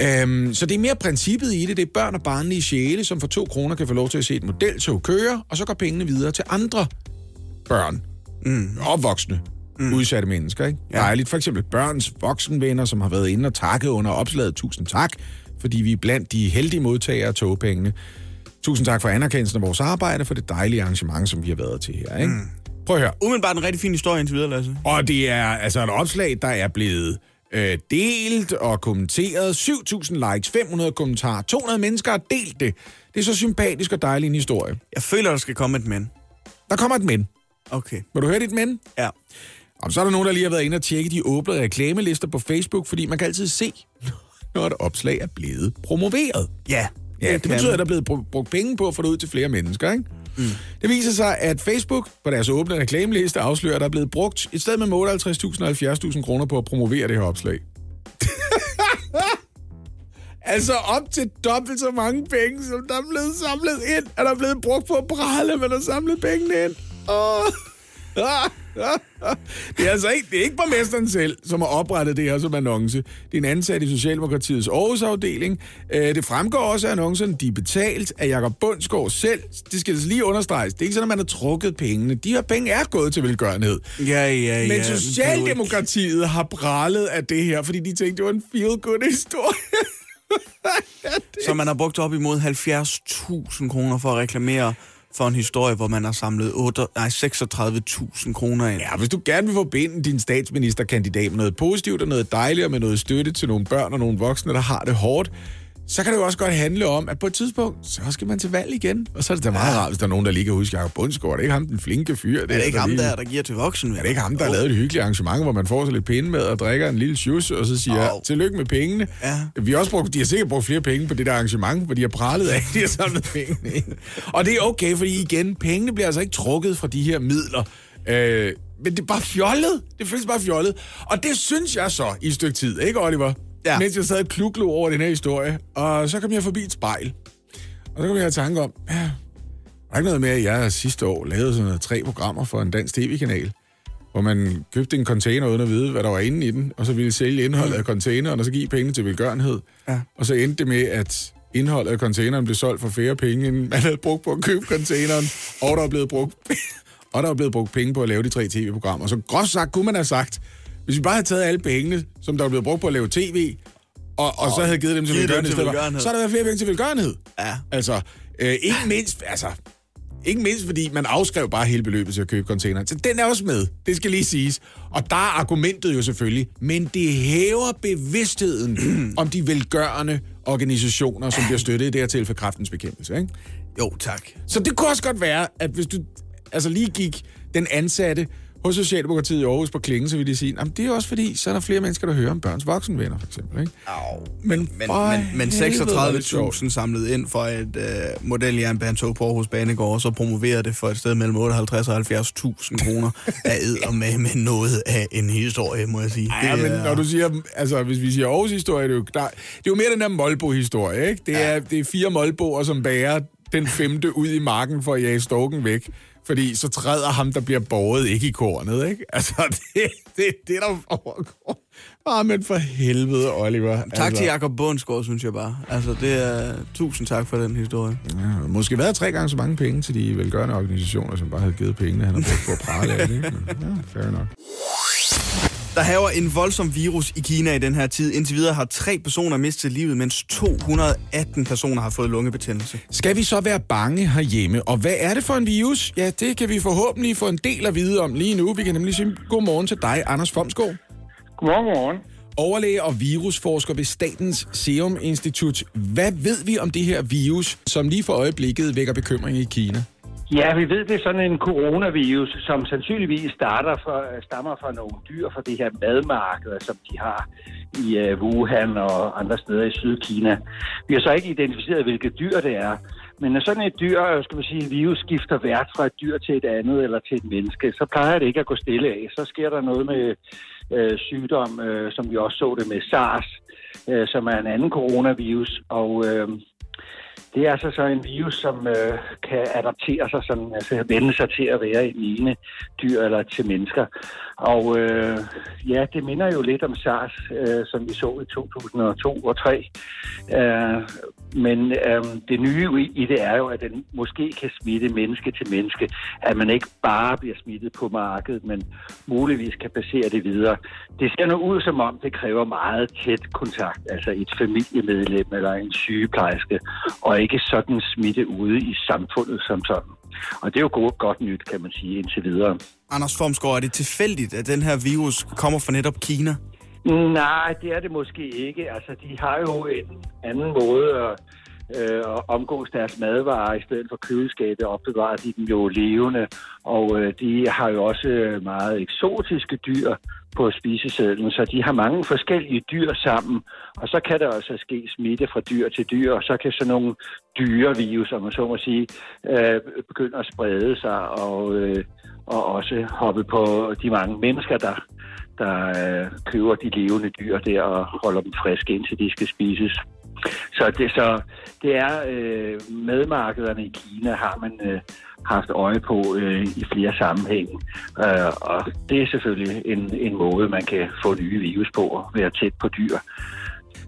Øhm, så det er mere princippet i det. Det er børn og barnlige sjæle, som for to kroner kan få lov til at se et modeltog køre, og så går pengene videre til andre børn mm. og voksne. Mm. Udsatte mennesker, ikke? Ja. Dejligt. For eksempel børns voksenvenner, som har været inde og takke under opslaget. Tusind tak, fordi vi er blandt de heldige modtagere af togpengene. Tusind tak for anerkendelsen af vores arbejde, for det dejlige arrangement, som vi har været til her. Ikke? Mm. Prøv at høre.
Umiddelbart en rigtig fin historie indtil videre, Lasse.
Og det er altså et opslag, der er blevet øh, delt og kommenteret. 7.000 likes, 500 kommentarer, 200 mennesker har delt det. Det er så sympatisk og dejlig en historie.
Jeg føler, der skal komme et men.
Der kommer et men.
Okay.
Vil du høre dit men?
Ja.
Og så er der nogen, der lige har været inde og tjekke de åbne reklamelister på Facebook, fordi man kan altid se, når et opslag er blevet promoveret.
Ja.
Ja, det
kan
betyder, at der er blevet bru- brugt penge på at få det ud til flere mennesker, ikke? Mm. Det viser sig, at Facebook på deres åbne reklameliste afslører, at der er blevet brugt et sted med 58.000 og 70.000 kroner på at promovere det her opslag. altså op til dobbelt så mange penge, som der er blevet samlet ind, er der blevet brugt på at prale, men der samlet pengene ind. Oh. Det er altså ikke, det er ikke borgmesteren selv, som har oprettet det her som annonce. Det er en ansat i Socialdemokratiets Aarhus-afdeling. Øh, Det fremgår også af annoncerne, de er betalt af Jakob Bundsgaard selv. Det skal altså lige understreges. Det er ikke sådan, at man har trukket pengene. De her penge er gået til velgørenhed.
Ja, ja, ja.
Men Socialdemokratiet har prallet af det her, fordi de tænkte, det var en feel-good historie.
Så man har brugt op imod 70.000 kroner for at reklamere for en historie, hvor man har samlet 8, nej, 36.000 kroner ind.
Ja, hvis du gerne vil forbinde din statsministerkandidat med noget positivt og noget dejligt og med noget støtte til nogle børn og nogle voksne, der har det hårdt, så kan det jo også godt handle om, at på et tidspunkt, så skal man til valg igen. Og så er det da meget rart, hvis der er nogen, der lige kan huske Jacob Bundsgaard. Det er ikke ham, den flinke fyr.
Er det ikke ham
lige...
der, der giver til voksen?
Er det ikke ham, der har lavet et hyggeligt arrangement, hvor man får sig lidt pinde med og drikker en lille sjus, og så siger,
Au.
tillykke med pengene.
Ja.
Vi har også brugt, de har sikkert brugt flere penge på det der arrangement, hvor de har pralet af, de har samlet pengene ind. Og det er okay, fordi igen, pengene bliver altså ikke trukket fra de her midler. Øh, men det er bare fjollet. Det føles bare fjollet. Og det synes jeg så i et stykke tid, ikke Oliver?
Ja.
Mens jeg sad og kluglog over den her historie. Og så kom jeg forbi et spejl. Og så kom jeg i tanke om, ja, der er ikke noget med, at jeg sidste år lavede sådan noget, tre programmer for en dansk tv-kanal, hvor man købte en container uden at vide, hvad der var inde i den, og så ville sælge indholdet af containeren, og så give penge til velgørenhed.
Ja.
Og så endte det med, at indholdet af containeren blev solgt for færre penge, end man havde brugt på at købe containeren, og der er blevet brugt, og der er blevet brugt penge på at lave de tre tv-programmer. Så groft sagt kunne man have sagt, hvis vi bare havde taget alle pengene, som der er blevet brugt på at lave tv, og, og så havde givet dem til
dem
velgørenhed,
til
så havde der været flere penge til velgørenhed.
Ja.
Altså, øh, ikke mindst, altså, ikke mindst fordi man afskrev bare hele beløbet til at købe containeren. Så den er også med, det skal lige siges. Og der er argumentet jo selvfølgelig, men det hæver bevidstheden om de velgørende organisationer, som bliver støttet i det her tilfælde kraftens bekæmpelse. Ikke?
Jo, tak.
Så det kunne også godt være, at hvis du altså lige gik den ansatte hos Socialdemokratiet i Aarhus på klingen, så ville de sige, at det er også fordi, så er der flere mennesker, der hører om børns voksenvenner, for eksempel. Ikke?
Au.
Men,
Men, men, men
helvede, hvor er det sjovt.
36.000 samlet ind for et øh, modeljernbanetog på Aarhus Banegård, og så promoverer det for et sted mellem 58 og 70.000 kroner af ed med, med noget af en historie, må jeg sige.
Ja,
Det
men
er-
når du siger, altså hvis vi siger Aarhus historie, det er jo, der, det er jo mere den der Molbo-historie, ikke? Det er, det er fire Molboer, som bærer den femte ud i marken for at jage storken væk. Fordi så træder ham, der bliver båret, ikke i kornet, ikke? Altså, det det, det der foregår. Ah, men for helvede, Oliver.
Tak
altså,
til Jakob Bundsgaard, synes jeg bare. Altså, det er... Tusind tak for den historie.
Ja, måske været tre gange så mange penge til de velgørende organisationer, som bare havde givet pengene, han har brugt på at prale af det, ja, fair nok.
Der haver en voldsom virus i Kina i den her tid. Indtil videre har tre personer mistet livet, mens 218 personer har fået lungebetændelse.
Skal vi så være bange herhjemme? Og hvad er det for en virus? Ja, det kan vi forhåbentlig få en del at vide om lige nu. Vi kan nemlig sige godmorgen til dig, Anders Fomsgaard.
Godmorgen, godmorgen.
Overlæge og virusforsker ved Statens Serum Institut. Hvad ved vi om det her virus, som lige for øjeblikket vækker bekymring i Kina?
Ja, vi ved, det er sådan en coronavirus, som sandsynligvis starter for, stammer fra nogle dyr fra det her madmarked, som de har i øh, Wuhan og andre steder i Sydkina. Vi har så ikke identificeret, hvilke dyr det er. Men når sådan et dyr, øh, skal man sige, virus skifter vært fra et dyr til et andet eller til et menneske, så plejer det ikke at gå stille af. Så sker der noget med øh, sygdom, øh, som vi også så det med SARS, øh, som er en anden coronavirus. Og øh, det er altså så en virus, som øh, kan adaptere sig, sådan, altså vende sig til at være i ene dyr eller til mennesker. Og øh, ja, det minder jo lidt om SARS, øh, som vi så i 2002 og 2003. Øh, men øh, det nye i- i det er jo, at den måske kan smitte menneske til menneske. At man ikke bare bliver smittet på markedet, men muligvis kan passere det videre. Det ser nu ud som om, det kræver meget tæt kontakt, altså et familiemedlem eller en sygeplejerske, og ikke sådan smitte ude i samfundet som sådan. Og det er jo godt, godt nyt, kan man sige, indtil videre.
Anders Formsgaard, er det tilfældigt, at den her virus kommer fra netop Kina?
Nej, det er det måske ikke. Altså, de har jo en anden måde at, øh, og omgås deres madvarer. I stedet for køleskabet opbevarer de dem jo levende. Og øh, de har jo også øh, meget eksotiske dyr på spisesedlen, så de har mange forskellige dyr sammen. Og så kan der også ske smitte fra dyr til dyr, og så kan sådan nogle dyrevirus, om man så må sige, øh, begynde at sprede sig og, øh, og også hoppe på de mange mennesker, der, der øh, køber de levende dyr der og holder dem friske, indtil de skal spises. Så det, så det er øh, medmarkederne i Kina har man øh, haft øje på øh, i flere sammenhænge. Øh, og det er selvfølgelig en, en måde, man kan få nye virus på at være tæt på dyr.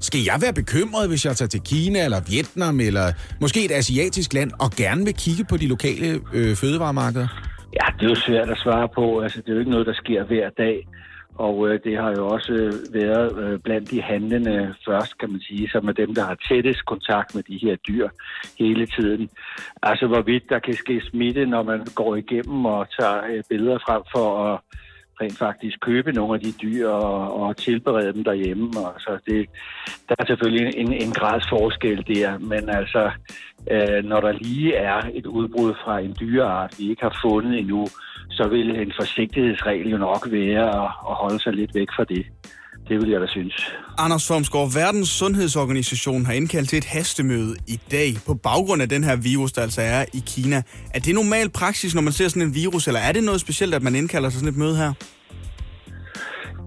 Skal jeg være bekymret, hvis jeg tager til Kina eller Vietnam eller måske et asiatisk land og gerne vil kigge på de lokale øh, fødevaremarkeder?
Ja, det er jo svært at svare på. Altså, det er jo ikke noget, der sker hver dag. Og øh, det har jo også øh, været øh, blandt de handlende først, kan man sige, som er dem, der har tættest kontakt med de her dyr hele tiden. Altså hvorvidt der kan ske smitte, når man går igennem og tager øh, billeder frem for at rent faktisk købe nogle af de dyr og, og tilberede dem derhjemme. Og så det, der er selvfølgelig en, en grads forskel der, men altså, øh, når der lige er et udbrud fra en dyreart, vi ikke har fundet endnu, så vil en forsigtighedsregel jo nok være at, at holde sig lidt væk fra det. Det vil jeg da synes.
Anders Formsgaard, Verdens Sundhedsorganisation har indkaldt til et hastemøde i dag på baggrund af den her virus, der altså er i Kina. Er det normal praksis, når man ser sådan en virus, eller er det noget specielt, at man indkalder sig sådan et møde her?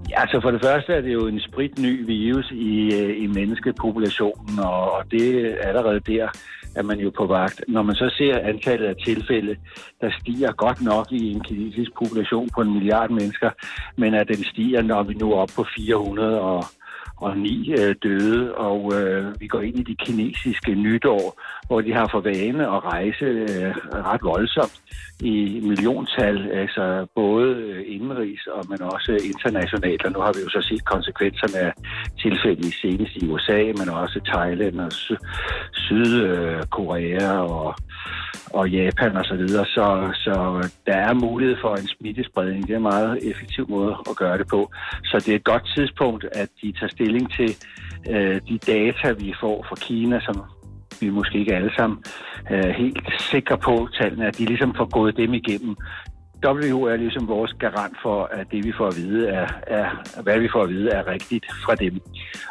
Ja, altså for det første er det jo en spritny virus i, øh, i menneskepopulationen, og, og det er allerede der, er man jo på vagt. Når man så ser antallet af tilfælde, der stiger godt nok i en kinesisk population på en milliard mennesker, men at den stiger, når vi nu er op på 400 og og ni øh, døde, og øh, vi går ind i de kinesiske nytår, hvor de har for vane at rejse øh, ret voldsomt i milliontal, altså både øh, indenrigs og men også internationalt. Og nu har vi jo så set konsekvenserne af tilfælde senest i USA, men også Thailand og Sy- Sydkorea og og Japan og så videre. Så, så der er mulighed for en smittespredning. Det er en meget effektiv måde at gøre det på. Så det er et godt tidspunkt, at de tager stilling til øh, de data, vi får fra Kina, som vi måske ikke alle sammen øh, helt sikre på tallene, at de ligesom får gået dem igennem. WHO er ligesom vores garant for, at det vi får at vide er, er hvad vi får at vide er rigtigt fra dem.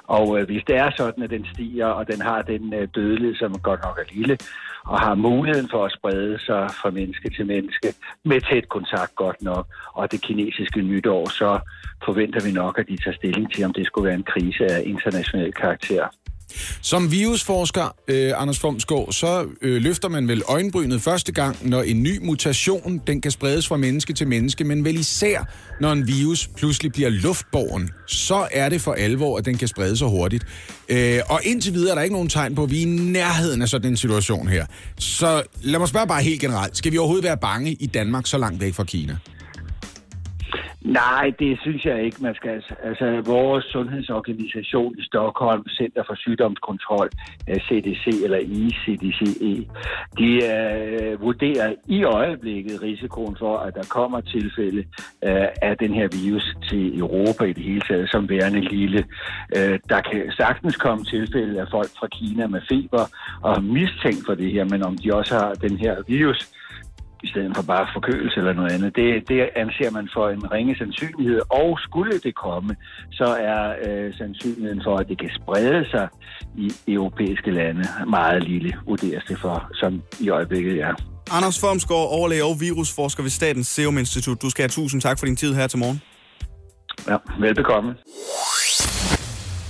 Og øh, hvis det er sådan, at den stiger, og den har den øh, dødelighed, som godt nok er lille, og har muligheden for at sprede sig fra menneske til menneske med tæt kontakt godt nok, og det kinesiske nytår, så forventer vi nok, at de tager stilling til, om det skulle være en krise af international karakter.
Som virusforsker, øh, Anders Fomsgaard, så øh, løfter man vel øjenbrynet første gang, når en ny mutation den kan spredes fra menneske til menneske, men vel især, når en virus pludselig bliver luftborgen, så er det for alvor, at den kan sprede sig hurtigt. Øh, og indtil videre er der ikke nogen tegn på, at vi er i nærheden af sådan en situation her. Så lad mig spørge bare helt generelt. Skal vi overhovedet være bange i Danmark så langt væk fra Kina?
Nej, det synes jeg ikke, man skal. Altså, vores sundhedsorganisation i Stockholm, Center for Sygdomskontrol, øh, CDC eller ICDCE, de uh, vurderer i øjeblikket risikoen for, at der kommer tilfælde uh, af den her virus til Europa i det hele taget, som værende lille. Uh, der kan sagtens komme tilfælde af folk fra Kina med feber og mistænkt for det her, men om de også har den her virus, i stedet for bare forkølelse eller noget andet. Det, det anser man for en ringe sandsynlighed, og skulle det komme, så er øh, sandsynligheden for, at det kan sprede sig i europæiske lande meget lille, vurderes det for, som i øjeblikket er.
Anders Formsgaard, overlæge og virusforsker ved Statens Serum Institut. Du skal have tusind tak for din tid her til morgen.
Ja, velbekomme.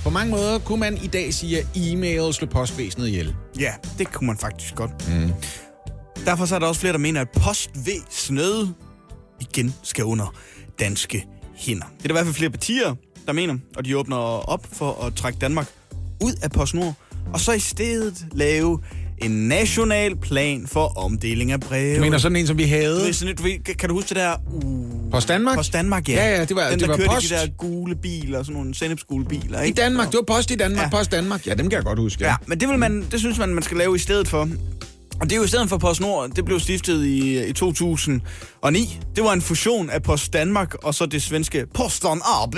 På mange måder kunne man i dag sige, at e-mail slår postvæsenet ihjel.
Ja, det kunne man faktisk godt. Mm. Derfor så er der også flere, der mener, at postvæsenet igen skal under danske hænder. Det er der i hvert fald flere partier, der mener, og de åbner op for at trække Danmark ud af PostNord, og så i stedet lave en national plan for omdeling af breve.
Du mener sådan en, som vi havde?
Du ved, sådan et, du ved, kan du huske det der? Uh,
Post Danmark?
Post Danmark, ja.
Ja, ja, det var-
Den,
det
der
var
kørte
post.
i de der gule biler, sådan nogle sennepsgule biler.
I
Ikke?
Danmark. Det var post i Danmark.
Ja.
Ja. Post Danmark. Ja, dem kan jeg godt huske.
Ja, men det, vil man, det synes man, man skal lave i stedet for. Og det er jo i stedet for PostNord, det blev stiftet i, i 2009. Det var en fusion af Post Danmark og så det svenske Posten AB.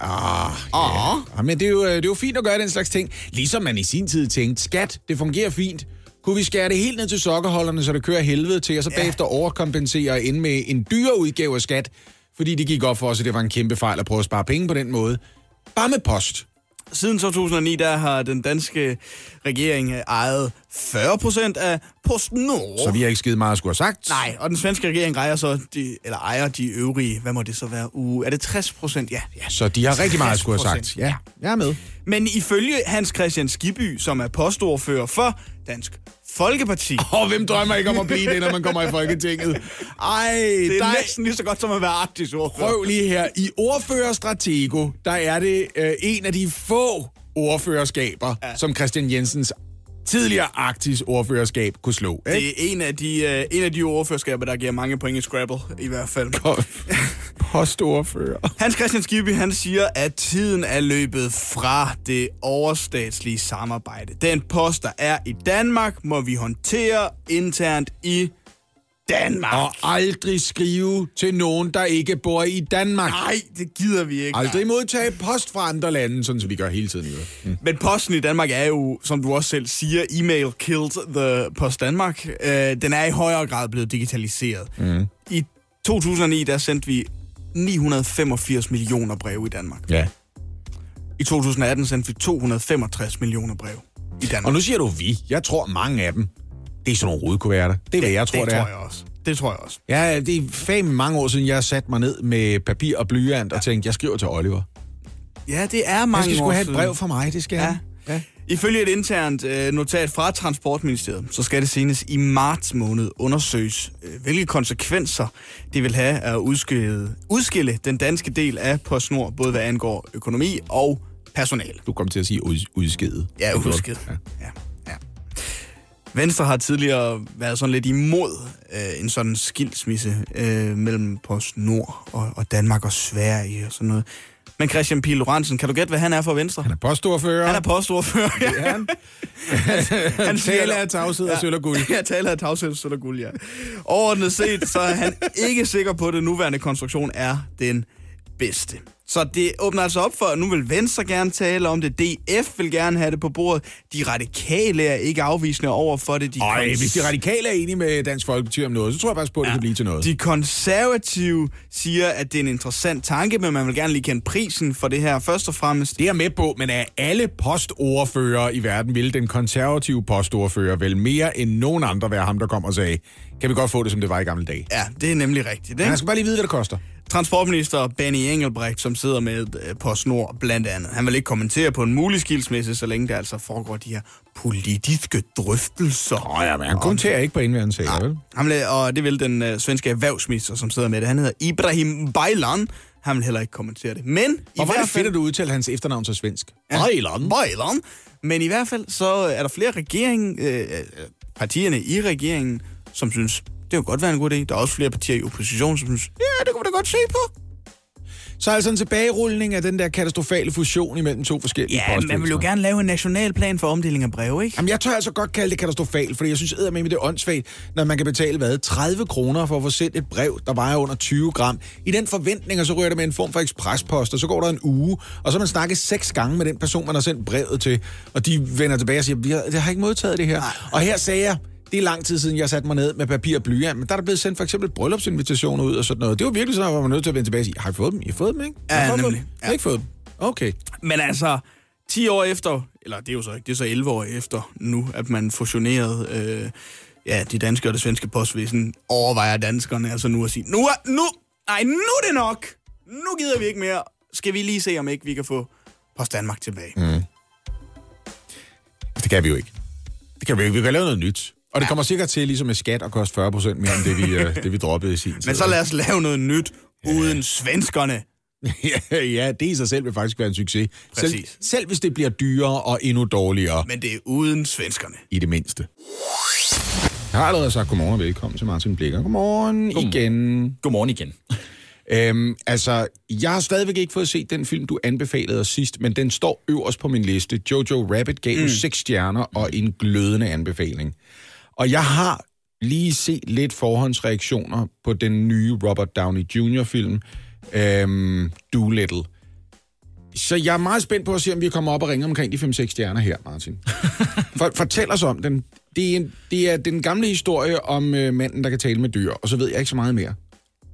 Ah,
Ah.
ja. Men det er, jo, øh, det er jo fint at gøre den slags ting. Ligesom man i sin tid tænkte, skat, det fungerer fint. Kunne vi skære det helt ned til sokkerholderne, så det kører helvede til, og så
Ja.
bagefter overkompensere og ende med en dyre udgave af skat, fordi det gik op for os, at det var en kæmpe fejl at prøve at spare penge på den måde. Bare med post.
Siden 2009, der har den danske regering øh, ejet 40 procent af PostNord.
Så vi har ikke skide meget at skulle have sagt.
Nej, og den svenske regering ejer så, de, eller ejer de øvrige, hvad må det så være, uh, er det 60 procent? Ja, ja.
Så de har rigtig meget at skulle have
60%.
sagt. Ja, jeg er med.
Men ifølge Hans Christian Skiby, som er postordfører for Dansk Folkeparti,
Og hvem drømmer ikke om at blive det, når man kommer i Folketinget? Ej,
det
der
er
er
næsten lige så godt som at være arktisk ordfører.
Prøv lige her. I ordførerstratego, der er det øh, en af de få ordførerskaber, ja. som Christian Jensens tidligere arktis ordførerskab kunne slå. Ikke?
Det er en af de, øh, en af de ordførerskaber, der giver mange point i Scrabble, i hvert fald.
Postordfører.
Hans Christian Skibby, han siger, at tiden er løbet fra det overstatslige samarbejde. Den post, der er i Danmark, må vi håndtere internt i Danmark.
Og aldrig skrive til nogen, der ikke bor i Danmark.
Nej, det gider vi ikke.
Aldrig modtage post fra andre lande, sådan som vi gør hele tiden. Mm.
Men posten i Danmark er jo, som du også selv siger, email killed the Post Danmark. Øh, den er i højere grad blevet digitaliseret. Mm. I 2009, der sendte vi 985 millioner breve i Danmark.
Ja.
I 2018 sendte vi 265 millioner breve i Danmark.
Og nu siger du vi. Jeg tror, mange af dem, det er sådan nogle rodekuverter. Det er, hvad jeg tror, det,
det
det er.
tror jeg også. Det tror jeg også.
Ja, det er fandme mange år siden, jeg satte mig ned med papir og blyant og tænkte, jeg skriver til Oliver.
Ja, det er mange
Han skal
år
sgu have et
siden.
brev fra mig, det skal
Ja.
han. Ja.
Ifølge et internt øh, notat fra Transportministeriet, så skal det senest i marts måned undersøges, øh, hvilke konsekvenser det vil have at udskille, udskille den danske del af PostNord, både hvad angår økonomi og personale.
Du kom til at sige ud, udskidet.
Ja.
Ja.
Ja, ja. Venstre har tidligere været sådan lidt imod øh, en sådan skilsmisse øh, mellem PostNord og, og Danmark og Sverige og sådan noget. Men Christian Pihl Lorentzen, kan du gætte, hvad han er for Venstre?
Han er postordfører.
Han er postordfører. Ja.
Ja, han.
Han siger-
taler af tavshed og sølv og guld.
Jeg taler af tavshed, sølv og guld, ja. Overordnet set, så er han ikke sikker på, at den nuværende konstruktion er den bedste. Så det åbner altså op for, at nu vil Venstre gerne tale om det. DF vil gerne have det på bordet. De radikale er ikke afvisende over for det. De
Ej,
kons-
hvis de radikale er enige med Dansk Folkeparti om noget, så tror jeg faktisk på, at det kan blive til noget.
De konservative siger, at det er en interessant tanke, men man vil gerne lige kende prisen for det her først og fremmest.
Det er jeg med på, men af alle postordfører i verden vil den konservative postordfører vel mere end nogen andre være ham, der kom og sagde, kan vi godt få det, som det var i gamle dage.
Ja, det er nemlig rigtigt.
Men
Ikke?
han skal bare lige vide, hvad det koster.
Transportminister Benny Engelbrecht, som sidder med øh, PostNord blandt andet. Han vil ikke kommentere på en mulig skilsmisse, så længe der altså foregår de her politiske drøftelser.
Åh ja, men han kommenterer ikke på indværende sager, vel?
Han vil, og det vil den øh, svenske erhvervsminister, som sidder med det. Han hedder Ibrahim Baylan. Han vil heller ikke kommentere det. Men i
Og hvor er det fedt, at du udtaler hans efternavn så svensk.
Ja.
Baylan.
Baylan. Men i hvert fald, så er der flere regering, øh, øh, partierne i regeringen, som synes, det kunne godt være en god idé. Der er også flere partier i opposition, som synes, ja, det kunne vi da godt se på.
Så altså en tilbagerulning af den der katastrofale fusion imellem to forskellige
Ja, man vil jo gerne lave en national plan for omdeling af breve, ikke?
Jamen, jeg tør altså godt kalde det katastrofalt, fordi jeg synes med det er åndssvagt, når man kan betale, hvad, 30 kroner for at få sendt et brev, der vejer under 20 gram. I den forventning, og så rører det med en form for eksprespost, og så går der en uge, og så man snakket seks gange med den person, man har sendt brevet til, og de vender tilbage og siger, "Vi har- jeg har ikke modtaget det her. Og her sagde jeg, det er lang tid siden, jeg satte mig ned med papir og blyant, men der er der blevet sendt for eksempel bryllupsinvitationer ud og sådan noget. Det var virkelig sådan, at man var nødt til at vende tilbage og sige, har I fået dem? I har fået dem, ikke?
Ja,
Har
nemlig.
Dem? Jeg har ikke fået dem. Okay.
Men altså, 10 år efter, eller det er jo så ikke, det er så 11 år efter nu, at man fusionerede øh, ja, de danske og det svenske postvæsen, overvejer danskerne altså nu at sige, nu er, nu, nej, nu er det nok. Nu gider vi ikke mere. Skal vi lige se, om ikke vi kan få Post Danmark tilbage. Mm.
Det kan vi jo ikke. Det kan vi ikke. Vi kan lave noget nyt. Og det kommer sikkert til, ligesom med skat, at koste 40 procent mere, end det vi, øh, det, vi droppede i sin tid.
Men så lad os lave noget nyt uden svenskerne.
ja, ja, det i sig selv vil faktisk være en succes. Selv,
Præcis.
selv hvis det bliver dyrere og endnu dårligere,
Men det er uden svenskerne.
i det mindste. Jeg har allerede sagt godmorgen og velkommen til Martin Blikker. Godmorgen, godmorgen. igen.
Godmorgen igen.
Øhm, altså, jeg har stadigvæk ikke fået set den film, du anbefalede os sidst, men den står øverst på min liste. Jojo Rabbit gav mm. seks stjerner og en glødende anbefaling. Og jeg har lige set lidt forhåndsreaktioner på den nye Robert Downey Jr.-film, øhm, Doolittle. Så jeg er meget spændt på at se, om vi kommer op og ringer omkring de 5-6 stjerner her, Martin. For, fortæl os om den. Det er, en, det er den gamle historie om øh, manden, der kan tale med dyr, og så ved jeg ikke så meget mere.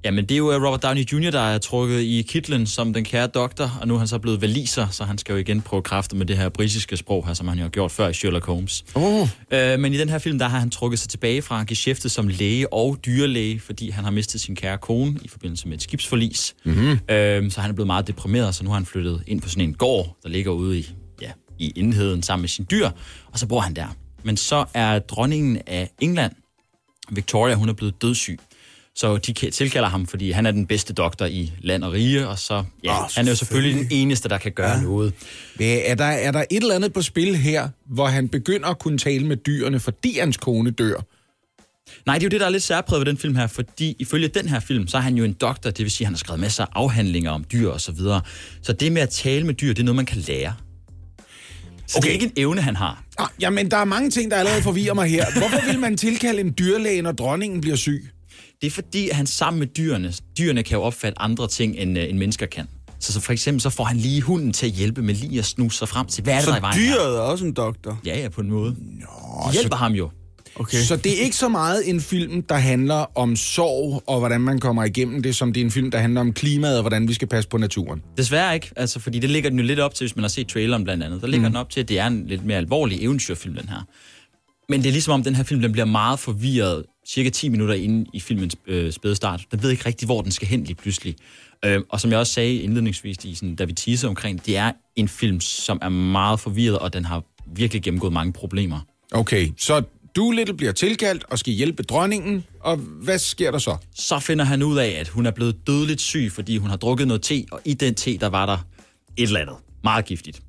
Jamen, det er jo øh, Robert Downey Jr., der er trukket i kitlen som den kære doktor, og nu er han så blevet valiser, så han skal jo igen prøve kræfter med det her britiske sprog her, som han jo har gjort før i Sherlock Holmes.
Oh.
Øh, men i den her film, der har han trukket sig tilbage fra geschæftet som læge og dyrlæge, fordi han har mistet sin kære kone i forbindelse med et skibsforlis. Mm-hmm. Øh, så han er blevet meget deprimeret, så nu har han flyttet ind på sådan en gård, der ligger ude i, ja, i indheden sammen med sin dyr, og så bor han der. Men så er dronningen af England, Victoria, hun er blevet dødssyg. Så de ka- tilkalder ham, fordi han er den bedste doktor i land og rige, og så, ja,
Åh,
han er jo selvfølgelig den eneste, der kan gøre ja. noget.
Er der, er der et eller andet på spil her, hvor han begynder at kunne tale med dyrene, fordi hans kone dør?
Nej, det er jo det, der er lidt særpræget ved den film her, fordi ifølge den her film, så er han jo en doktor, det vil sige, at han har skrevet masser af afhandlinger om dyr og så videre. Så det med at tale med dyr, det er noget, man kan lære. Så okay. det er ikke en evne, han har.
Ah, jamen, der er mange ting, der allerede forvirrer mig her. Hvorfor vil man tilkalde en dyrlæge, når dronningen bliver syg?
Det er fordi, at han sammen med dyrene, dyrene kan jo opfatte andre ting, end, øh, end mennesker kan. Så, så for eksempel så får han lige hunden til at hjælpe med lige at snuse sig frem til, hvad er det, der er i
Så
vejen
dyret er også en doktor.
Ja, ja, på en måde. Nå, De hjælper ham jo.
Okay.
Så det er ikke så meget en film, der handler om sorg og hvordan man kommer igennem det, som det er en film, der handler om klimaet og hvordan vi skal passe på naturen.
Desværre ikke, altså, fordi det ligger den jo lidt op til, hvis man har set traileren blandt andet. Der ligger mm. den op til, at det er en lidt mere alvorlig eventyrfilm, den her. Men det er ligesom om, den her film den bliver meget forvirret cirka 10 minutter inde i filmens øh, spæde start. Den ved ikke rigtig, hvor den skal hen lige pludselig. Øh, og som jeg også sagde indledningsvis, i, sådan, da vi teaser omkring, det er en film, som er meget forvirret, og den har virkelig gennemgået mange problemer.
Okay, så Doolittle bliver tilkaldt og skal hjælpe dronningen, og hvad sker der så?
Så finder han ud af, at hun er blevet dødeligt syg, fordi hun har drukket noget te, og i den te, der var der et eller andet. Meget giftigt.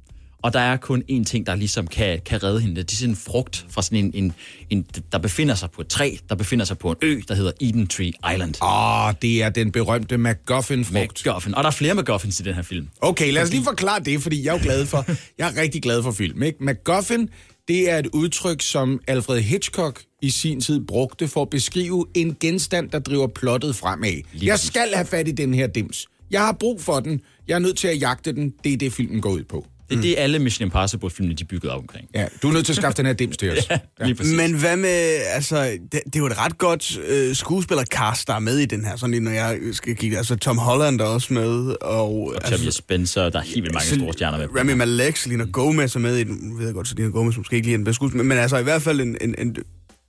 Og der er kun én ting, der ligesom kan, kan redde hende. Det er sådan en frugt fra sådan en, en, en, der befinder sig på et træ, der befinder sig på en ø, der hedder Eden Tree Island.
Åh, det er den berømte MacGuffin-frugt.
MacGuffin. Og der er flere MacGuffins i den her film.
Okay, lad os lige forklare det, fordi jeg er jo glad for, jeg er rigtig glad for film. Ikke? MacGuffin, det er et udtryk, som Alfred Hitchcock i sin tid brugte for at beskrive en genstand, der driver plottet fremad. Jeg
præcis.
skal have fat i den her dims. Jeg har brug for den. Jeg er nødt til at jagte den. Det er det, filmen går ud på.
Det er mm. det, alle Mission Impossible-filmene, de er bygget op omkring.
Ja, du er nødt til at skaffe den her dims til os.
Ja, præcis.
Men hvad med, altså, det, det er jo et ret godt øh, skuespillercast, der er med i den her, sådan lige når jeg skal kigge. Altså, Tom Holland er også med, og... altså,
Octavia Spencer, der er helt vildt mange store stjerner med.
Rami Malek, Selena Gomez er med i den. Ved jeg godt, Selena Gomez måske ikke lige en bedste skuespiller, men, altså i hvert fald en, en, en,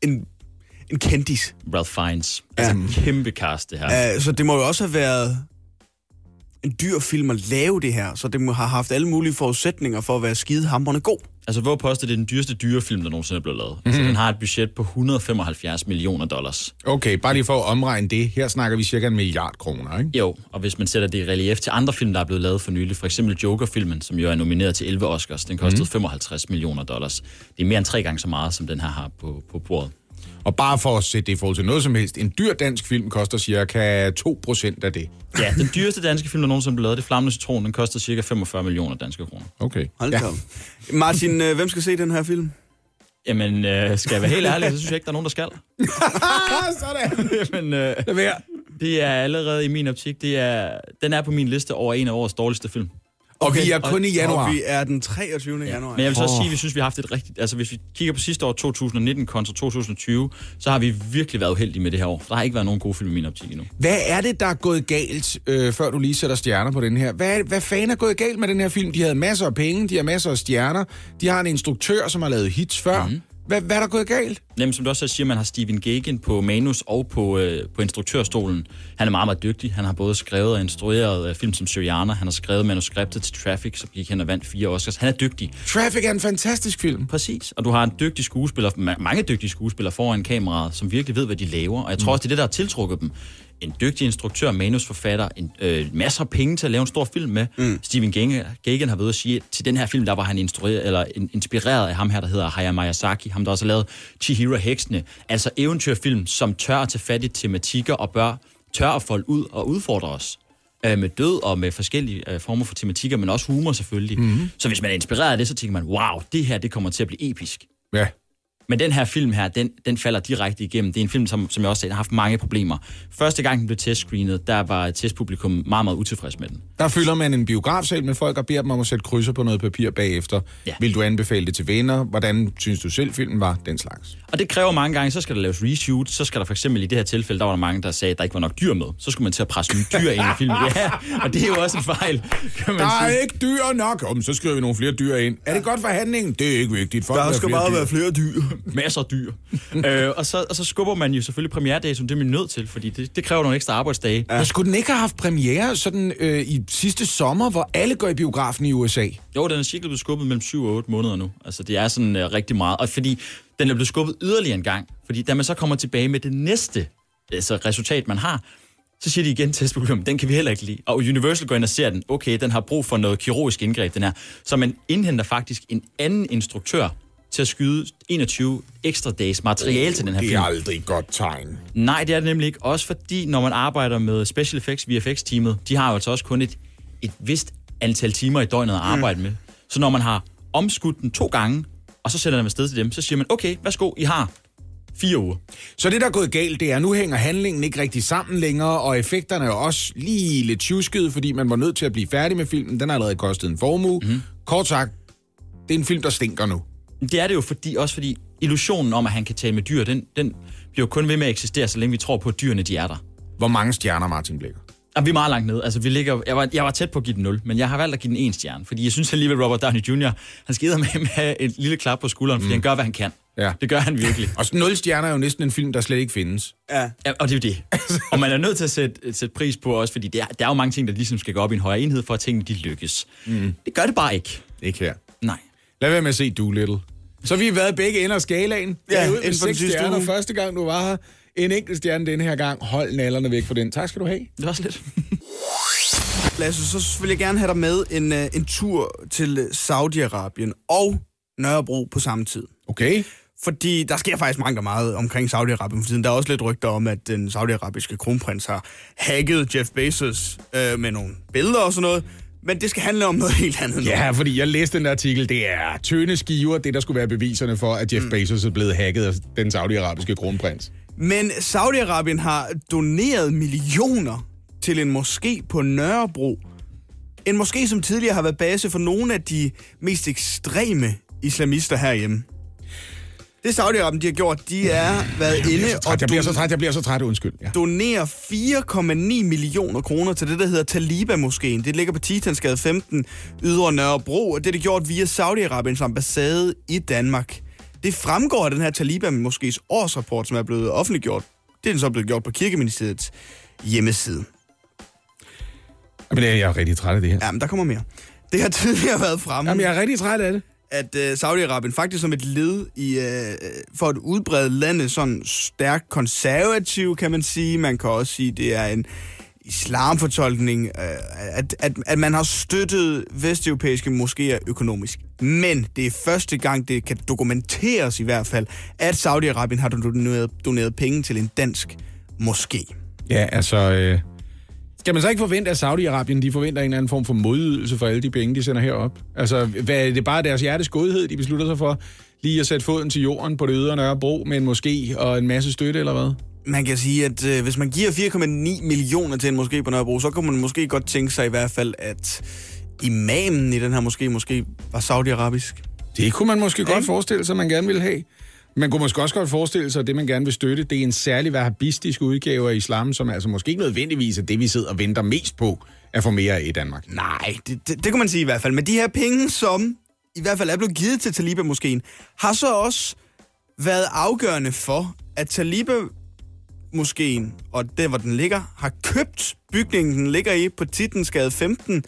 en, en kendis.
Ralph Fiennes. Altså,
Ja.
kæmpe cast, det her.
Uh, så det må jo også have været en dyr film at lave det her, så det må have haft alle mulige forudsætninger for at være skidehamrende god.
Altså, hvor påstår det er den dyreste dyrefilm, der nogensinde er blevet lavet. Altså, den har et budget på 175 millioner dollars.
Okay, bare lige for at omregne det. Her snakker vi cirka en milliard kroner, ikke?
Jo, og hvis man sætter det i relief til andre film, der er blevet lavet for nylig, for eksempel Joker-filmen, som jo er nomineret til 11 Oscars, den kostede mm. 55 millioner dollars. Det er mere end tre gange så meget, som den her har på, på bordet.
Og bare for at sætte det i forhold til noget som helst, en dyr dansk film koster cirka 2% af det.
Ja, den dyreste danske film, der nogensinde blev lavet, det Flammende Citron, den kostede cirka 45 millioner danske kroner.
Okay.
Hold ja. Martin, øh, hvem skal se den her film?
Jamen, øh, skal jeg være helt ærlig, så synes jeg ikke, der er nogen, der skal.
Sådan.
Men øh, det er allerede i min optik, det er, den er på min liste over en af årets dårligste film.
Og vi er kun i januar.
Og vi er den 23. Ja. januar.
Men jeg vil så også sige, at vi synes, vi har haft et rigtigt... Altså, hvis vi kigger på sidste år, 2019 kontra 2020, så har vi virkelig været uheldige med det her år. Der har ikke været nogen gode film i min optik endnu.
Hvad er det, der er gået galt, øh, før du lige sætter stjerner på den her? Hvad, hvad fanden er gået galt med den her film? De havde masser af penge, de har masser af stjerner, de har en instruktør, som har lavet hits før. Mm. Hvad, hvad er der gået galt?
Jamen, som du også siger, man har Steven Gagan på manus og på, øh, på instruktørstolen. Han er meget, meget dygtig. Han har både skrevet og instrueret øh, film som Syriana. Han har skrevet manuskriptet til Traffic, som gik hen og vandt fire Oscars. Han er dygtig.
Traffic er en fantastisk film.
Præcis. Og du har en dygtig skuespiller, ma- mange dygtige skuespillere foran kameraet, som virkelig ved, hvad de laver. Og jeg tror også, det er det, der har tiltrukket dem. En dygtig instruktør, manusforfatter, en, øh, masser af penge til at lave en stor film med. Mm. Steven Gagan, har været ude at sige, at til den her film, der var han instrueret, eller in, inspireret af ham her, der hedder Hayao Miyazaki, ham der også har lavet Chihiro Heksene. Altså eventyrfilm, som tør at tage fat i tematikker og bør tør at folde ud og udfordre os øh, med død og med forskellige øh, former for tematikker, men også humor selvfølgelig. Mm-hmm. Så hvis man er inspireret af det, så tænker man, wow, det her det kommer til at blive episk.
Ja.
Men den her film her, den, den falder direkte igennem. Det er en film, som, som jeg også sagde, har haft mange problemer. Første gang den blev testscreenet, der var testpublikum meget, meget utilfreds med den.
Der fylder man en biografsal med folk og beder dem om at sætte krydser på noget papir bagefter.
Ja.
Vil du anbefale det til venner? Hvordan synes du selv, filmen var? Den slags.
Og det kræver mange gange, så skal der laves reshoot, så skal der for eksempel i det her tilfælde, der var der mange, der sagde, at der ikke var nok dyr med. Så skulle man til at presse nye dyr ind i filmen. Ja, og det er jo også en fejl, kan man
Der er
sige.
ikke dyr nok. Om, så skriver vi nogle flere dyr ind. Er det godt for handlingen? Det er ikke vigtigt. Folk
Der skal
flere
bare
dyr.
være flere dyr.
Masser af dyr. øh, og, så, og så skubber man jo selvfølgelig premieredatoen, det er man nødt til, fordi det, det kræver nogle ekstra arbejdsdage.
Ja. Skulle den ikke have haft premiere sådan øh, i sidste sommer, hvor alle går i biografen i USA?
Jo, den er cirka blevet skubbet mellem 7 og 8 måneder nu. Altså, det er sådan uh, rigtig meget. Og fordi den er blevet skubbet yderligere en gang. Fordi da man så kommer tilbage med det næste altså, resultat, man har, så siger de igen til publikum, den kan vi heller ikke lide. Og Universal går ind og ser den. Okay, den har brug for noget kirurgisk indgreb, den her. Så man indhenter faktisk en anden instruktør til at skyde 21 ekstra dages materiale til den her
Det
film.
er aldrig et godt tegn.
Nej, det er det nemlig ikke. Også fordi, når man arbejder med special effects, VFX-teamet, de har jo altså også kun et, et vist antal timer i døgnet at arbejde med. Så når man har omskudt den to gange, og så sender man afsted til dem, så siger man, okay, værsgo, I har Fire uger.
Så det, der er gået galt, det er, at nu hænger handlingen ikke rigtig sammen længere, og effekterne er også lige lidt tjuskede, fordi man var nødt til at blive færdig med filmen. Den har allerede kostet en formue. Mm. Kort sagt, det er en film, der stinker nu.
Det er det jo fordi, også fordi illusionen om, at han kan tale med dyr, den, den bliver jo kun ved med at eksistere, så længe vi tror på, at dyrene de er der.
Hvor mange stjerner Martin Blikker?
Og vi er meget langt ned. Altså, vi ligger, jeg, var, jeg var tæt på at give den 0, men jeg har valgt at give den en stjerne, fordi jeg synes alligevel, Robert Downey Jr., han skal med med et lille klap på skulderen, fordi mm. han gør, hvad han kan.
Ja.
Det gør han virkelig.
Og 0 stjerner er jo næsten en film, der slet ikke findes.
Ja.
Ja, og det er jo det. og man er nødt til at sætte, sætte pris på også, fordi der, der er jo mange ting, der ligesom skal gå op i en højere enhed, for at tingene de lykkes. Mm. Det gør det bare ikke.
Ikke her. Lad være med at se Doolittle. Så vi har været begge ender af skalaen.
Ja,
ude med seks stjerner
uge.
første gang, du var her. En enkelt stjerne den her gang. Hold nallerne væk fra den. Tak skal du have.
Det var også lidt.
Lasse, så vil jeg gerne have dig med en, øh, en tur til øh, Saudi-Arabien og Nørrebro på samme tid.
Okay.
Fordi der sker faktisk mange og meget omkring Saudi-Arabien for tiden. Der er også lidt rygter om, at den saudiarabiske kronprins har hacket Jeff Bezos øh, med nogle billeder og sådan noget. Men det skal handle om noget helt andet nu.
Ja, fordi jeg læste den der artikel. Det er tynde skiver, det der skulle være beviserne for, at Jeff mm. Bezos er blevet hacket af den saudiarabiske kronprins.
Men Saudi-Arabien har doneret millioner til en moské på Nørrebro. En moské, som tidligere har været base for nogle af de mest ekstreme islamister herhjemme. Det Saudi-Arabien, de har gjort, de er været inde og
jeg bliver så træt, jeg bliver så træt, undskyld. Ja.
donerer 4,9 millioner kroner til det, der hedder Taliba-moskeen. Det ligger på Titansgade 15, ydre Nørrebro, og det er det gjort via Saudi-Arabiens ambassade i Danmark. Det fremgår af den her Taliba-moskés årsrapport, som er blevet offentliggjort. Det er den så blevet gjort på Kirkeministeriets hjemmeside.
Men jeg er rigtig træt af det her.
Ja, men der kommer mere. Det har tidligere været fremme,
Jamen, jeg er rigtig træt af det
at øh, Saudi-Arabien faktisk som et led i, øh, øh, for at udbrede landet sådan stærkt konservativ, kan man sige. Man kan også sige, det er en islamfortolkning, øh, at, at, at man har støttet vesteuropæiske moskéer økonomisk. Men det er første gang, det kan dokumenteres i hvert fald, at Saudi-Arabien har doneret, doneret penge til en dansk moské.
Ja, altså... Øh, skal man så ikke forvente, at Saudi-Arabien de forventer en eller anden form for modydelse for alle de penge, de sender herop? Altså, hvad, er det bare deres hjertes godhed, de beslutter sig for lige at sætte foden til jorden på det ydre Nørrebro med en moské og en masse støtte, eller hvad?
Man kan sige, at øh, hvis man giver 4,9 millioner til en moské på Nørrebro, så kunne man måske godt tænke sig i hvert fald, at imamen i den her moské måske var saudiarabisk.
Det kunne man måske godt
Ikke?
forestille sig, man gerne vil have. Man kunne måske også godt forestille sig, at det, man gerne vil støtte, det er en særlig wahhabistisk udgave af islam, som altså måske ikke nødvendigvis er det, vi sidder og venter mest på at få mere af i Danmark.
Nej, det, det, det kan man sige i hvert fald. Men de her penge, som i hvert fald er blevet givet til Taliba-moskeen, har så også været afgørende for, at Taliban moskeen og der hvor den ligger, har købt bygningen, den ligger i på Titensgade 15.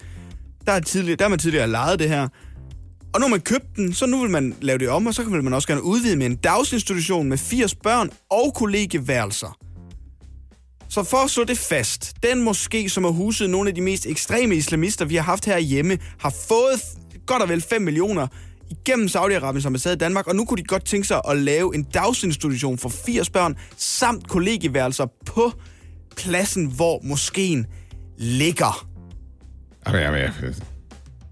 Der er, tidligere, der har man tidligere lejet det her. Og nu har man købt den, så nu vil man lave det om, og så vil man også gerne udvide med en dagsinstitution med 80 børn og kollegeværelser. Så for at slå det fast, den moské, som har huset nogle af de mest ekstreme islamister, vi har haft herhjemme, har fået godt og vel 5 millioner igennem Saudi-Arabiens ambassade i Danmark, og nu kunne de godt tænke sig at lave en dagsinstitution for 80 børn, samt kollegeværelser på pladsen, hvor moskeen ligger.
Jamen, jamen, jeg,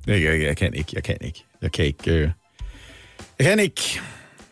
jeg, jeg, jeg kan ikke, jeg kan ikke. Jeg kan ikke... Øh, jeg kan ikke.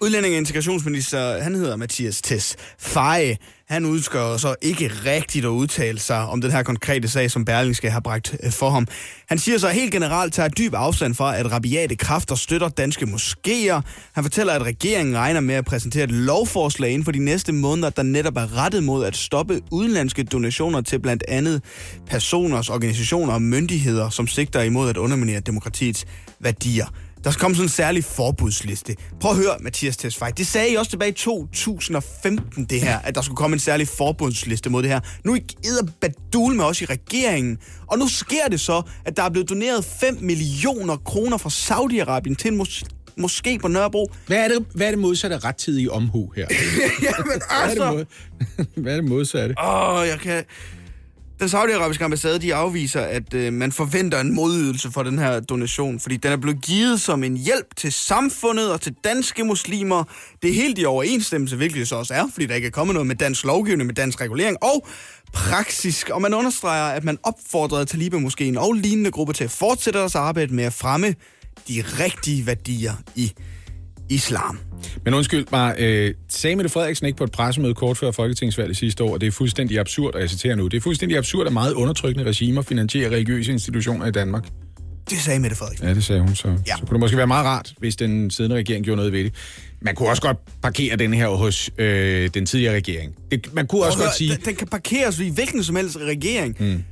Udlænding- og integrationsminister, han hedder Mathias Tess Feje. Han udskør så ikke rigtigt at udtale sig om den her konkrete sag, som Berlingske har bragt øh, for ham. Han siger så helt generelt tager dyb afstand fra, at rabiate kræfter støtter danske moskéer. Han fortæller, at regeringen regner med at præsentere et lovforslag inden for de næste måneder, der netop er rettet mod at stoppe udenlandske donationer til blandt andet personers, organisationer og myndigheder, som sigter imod at underminere demokratiets værdier. Der kom sådan en særlig forbudsliste. Prøv at høre, Mathias Tesfaye. Det sagde I også tilbage i 2015, det her, at der skulle komme en særlig forbudsliste mod det her. Nu er I badul med os i regeringen. Og nu sker det så, at der er blevet doneret 5 millioner kroner fra Saudi-Arabien til en mos- moské på Nørrebro.
Hvad er det, hvad er det modsatte rettidige omhu her?
Jamen
Hvad er det,
altså...
mod, hvad er det modsatte?
Åh, jeg kan... Den saudiarabiske ambassade, de afviser, at øh, man forventer en modydelse for den her donation, fordi den er blevet givet som en hjælp til samfundet og til danske muslimer. Det er helt i overensstemmelse, hvilket det så også er, fordi der ikke er kommet noget med dansk lovgivning, med dansk regulering og praksis. Og man understreger, at man opfordrede Taliban-moskeen og lignende grupper til at fortsætte deres arbejde med at fremme de rigtige værdier i islam.
Men undskyld mig, øh, sagde Mette Frederiksen ikke på et pressemøde kort før Folketingsvalget sidste år, og det er fuldstændig absurd, og jeg citerer nu, det er fuldstændig absurd, at meget undertrykkende regimer finansierer religiøse institutioner i Danmark.
Det sagde Mette Frederiksen.
Ja, det sagde hun, så,
Ja.
så kunne det måske være meget rart, hvis den siddende regering gjorde noget ved det. Man kunne også godt parkere den her hos øh, den tidligere regering. Det, man kunne også
Prøv at
godt
høre,
sige...
Den, den kan parkeres i hvilken som helst regering. Mm.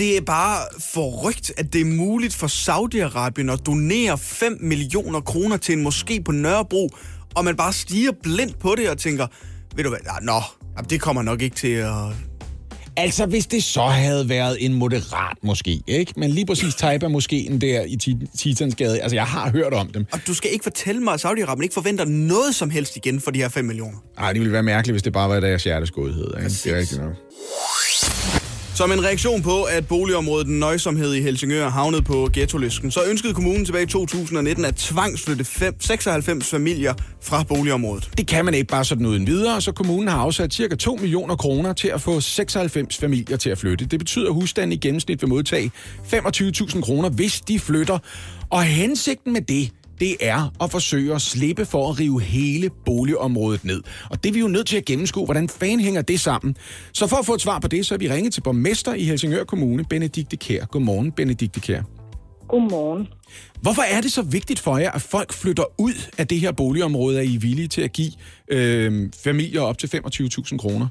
Det er bare forrygt, at det er muligt for Saudi-Arabien at donere 5 millioner kroner til en moské på Nørrebro, og man bare stiger blindt på det og tænker, ved du hvad, ah, nå, det kommer nok ikke til at...
Altså, hvis det så havde været en moderat måske, ikke? Men lige præcis Taiba moskéen der i Ti- Titansgade, altså jeg har hørt om dem.
Og du skal ikke fortælle mig, at Saudi-Arabien ikke forventer noget som helst igen for de her 5 millioner.
Ej, det ville være mærkeligt, hvis det bare var deres hjertesgodhed. Ikke? Det er rigtigt nok.
Som en reaktion på, at boligområdet Nøjsomhed i Helsingør havnede på ghetto-listen, så ønskede kommunen tilbage i 2019 at tvangsflytte 96 familier fra boligområdet.
Det kan man ikke bare sådan uden videre, så kommunen har afsat cirka 2 millioner kroner til at få 96 familier til at flytte. Det betyder, at husstanden i gennemsnit vil modtage 25.000 kroner, hvis de flytter. Og hensigten med det, det er at forsøge at slippe for at rive hele boligområdet ned. Og det er vi jo nødt til at gennemskue, hvordan fanden hænger det sammen. Så for at få et svar på det, så er vi ringet til borgmester i Helsingør Kommune, Benedikte Kær. Godmorgen, Benedikte Kær.
Godmorgen.
Hvorfor er det så vigtigt for jer, at folk flytter ud af det her boligområde? Er I villige til at give øh, familier op til 25.000 kroner?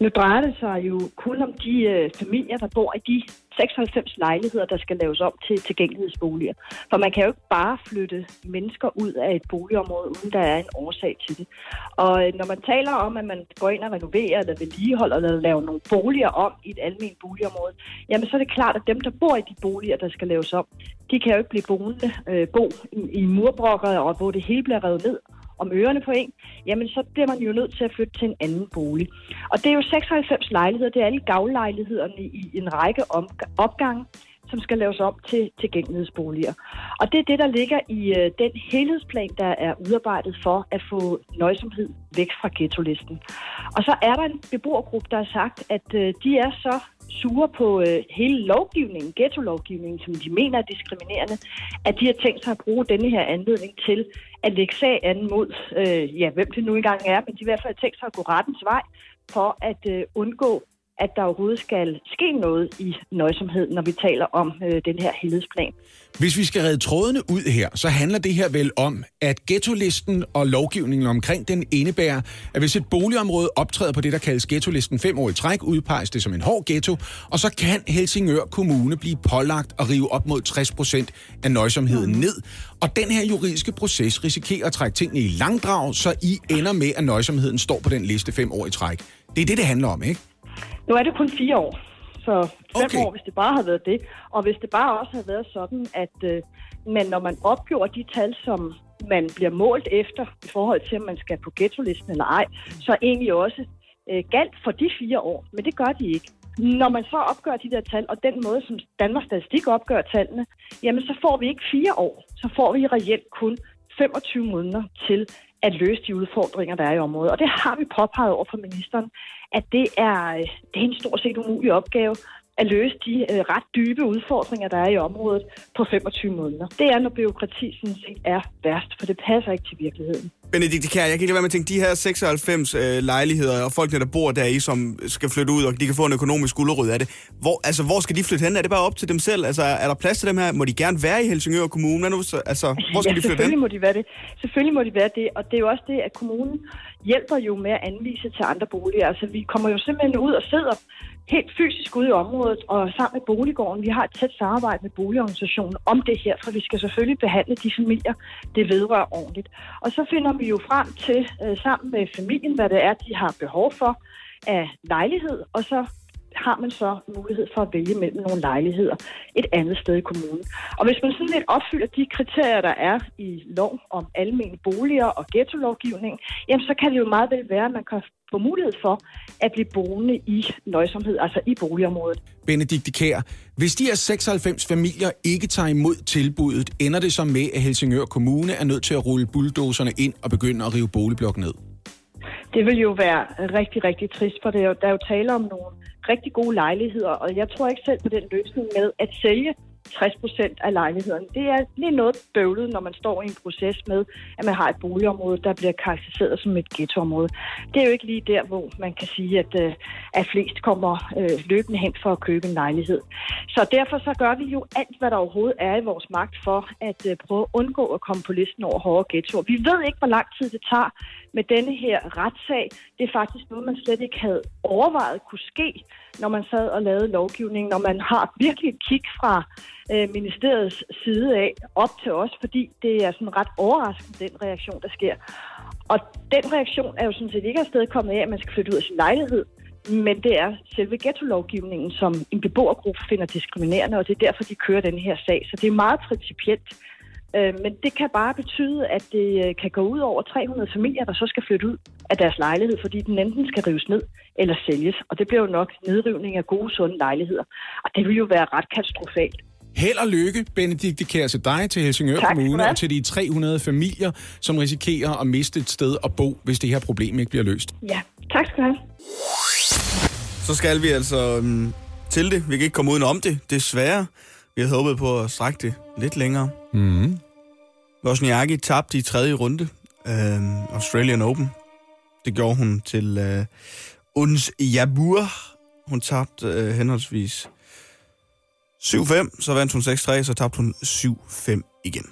Nu drejer det sig jo kun om de øh, familier, der bor i de 96 lejligheder, der skal laves om til tilgængelighedsboliger. For man kan jo ikke bare flytte mennesker ud af et boligområde, uden der er en årsag til det. Og øh, når man taler om, at man går ind og renoverer eller vedligeholder eller laver nogle boliger om i et almindeligt boligområde, jamen så er det klart, at dem, der bor i de boliger, der skal laves om, de kan jo ikke blive boende, øh, bo i, i murbrokker, og hvor det hele bliver revet ned om ørerne på en, jamen så bliver man jo nødt til at flytte til en anden bolig. Og det er jo 96 lejligheder, det er alle gavlejlighederne i en række opgange, som skal laves om til tilgængelighedsboliger. Og det er det, der ligger i øh, den helhedsplan, der er udarbejdet for at få nøjsomhed væk fra ghetto-listen. Og så er der en beboergruppe, der har sagt, at øh, de er så sure på øh, hele lovgivningen, ghetto-lovgivningen, som de mener er diskriminerende, at de har tænkt sig at bruge denne her anledning til at lægge sag an mod, øh, ja, hvem det nu engang er, men de i hvert fald har tænkt sig at gå rettens vej for at øh, undgå, at der overhovedet skal ske noget i nøjsomhed, når vi taler om øh, den her helhedsplan.
Hvis vi skal redde trådene ud her, så handler det her vel om, at ghetto-listen og lovgivningen omkring den indebærer, at hvis et boligområde optræder på det, der kaldes ghetto-listen fem år i træk, udpeges det som en hård ghetto, og så kan Helsingør Kommune blive pålagt at rive op mod 60 procent af nøjsomheden ned. Og den her juridiske proces risikerer at trække tingene i langdrag, så I ender med, at nøjsomheden står på den liste fem år i træk. Det er det, det handler om, ikke?
Nu er det kun fire år, så fem
Okay.
år, hvis det bare havde været det. Og hvis det bare også havde været sådan, at øh, man, når man opgjorde de tal, som man bliver målt efter i forhold til, om man skal på ghetto-listen eller ej, så egentlig også øh, galt for de fire år. Men det gør de ikke. Når man så opgør de der tal, og den måde, som Danmarks Statistik opgør tallene, jamen så får vi ikke fire år. Så får vi reelt kun 25 måneder til at løse de udfordringer, der er i området. Og det har vi påpeget over for ministeren, at det er, øh, det er en stort set umulig opgave at løse de øh, ret dybe udfordringer, der er i området på 25 måneder. Det er, når byråkrati sådan set er værst, for det passer ikke til virkeligheden.
Benedikte Kjær, jeg kan ikke lade være med at tænke, de her 96 øh, lejligheder og folkene, der bor der i, som skal flytte ud, og de kan få en økonomisk gulerod af det. Hvor, altså, hvor skal de flytte hen? Er det bare op til dem selv? Altså, er der plads til dem her? Må de gerne være i Helsingør Kommune? Hvad nu, så, altså, hvor skal
ja,
de flytte
selvfølgelig
hen?
må de være det. Selvfølgelig må de være det, og det er jo også det, at kommunen hjælper jo med at anvise til andre boliger. Altså, vi kommer jo simpelthen ud og sidder helt fysisk ude i området og sammen med Boliggården. Vi har et tæt samarbejde med boligorganisationen om det her, for vi skal selvfølgelig behandle de familier, det vedrører ordentligt. Og så finder vi jo frem til, øh, sammen med familien, hvad det er, de har behov for af lejlighed, og så har man så mulighed for at vælge mellem nogle lejligheder et andet sted i kommunen. Og hvis man sådan lidt opfylder de kriterier, der er i lov om almene boliger og ghetto-lovgivning, jamen så kan det jo meget vel være, at man kan få mulighed for at blive boende i nøjsomhed, altså i boligområdet.
Benedikte Kær, hvis de her 96 familier ikke tager imod tilbuddet, ender det så med, at Helsingør Kommune er nødt til at rulle bulldozerne ind og begynde at rive boligblok ned?
Det vil jo være rigtig, rigtig trist, for det er jo, der er jo tale om nogle rigtig gode lejligheder, og jeg tror ikke selv på den løsning med at sælge 60 procent af lejlighederne. Det er lige noget bøvlet, når man står i en proces med, at man har et boligområde, der bliver karakteriseret som et ghettoområde. Det er jo ikke lige der, hvor man kan sige, at, øh, at flest kommer øh, løbende hen for at købe en lejlighed. Så derfor så gør vi jo alt, hvad der overhovedet er i vores magt for at øh, prøve at undgå at komme på listen over hårde ghettoer. Vi ved ikke, hvor lang tid det tager med denne her retssag. Det er faktisk noget, man slet ikke havde overvejet kunne ske, når man sad og lavede lovgivning, når man har virkelig et kig fra øh, ministeriets side af op til os, fordi det er sådan ret overraskende, den reaktion, der sker. Og den reaktion er jo sådan set ikke afsted kommet af, at man skal flytte ud af sin lejlighed, men det er selve ghetto-lovgivningen, som en beboergruppe finder diskriminerende, og det er derfor, de kører den her sag. Så det er meget principielt. Øh, Men det kan bare betyde, at det øh, kan gå ud over 300 familier, der så skal flytte ud af deres lejlighed, fordi den enten skal rives ned eller sælges. Og det bliver jo nok nedrivning af gode, sunde lejligheder. Og det vil jo være ret katastrofalt.
Held og lykke, Benedikte Kjær, til dig, til Helsingør
Tak
Kommune og til de 300 familier, som risikerer at miste et sted at bo, hvis det her problem ikke bliver løst.
Ja, tak skal du have.
Så skal vi altså um, til det. Vi kan ikke komme uden om det, desværre. Vi havde håbet på at strække det lidt længere.
Mm.
Wozniacki tabte i tredje runde øh, Australian Open. Det gjorde hun til øh, Uns Jabur. Hun tabte øh, henholdsvis 7-5, så vandt hun 6-3, så tabte hun 7-5 igen.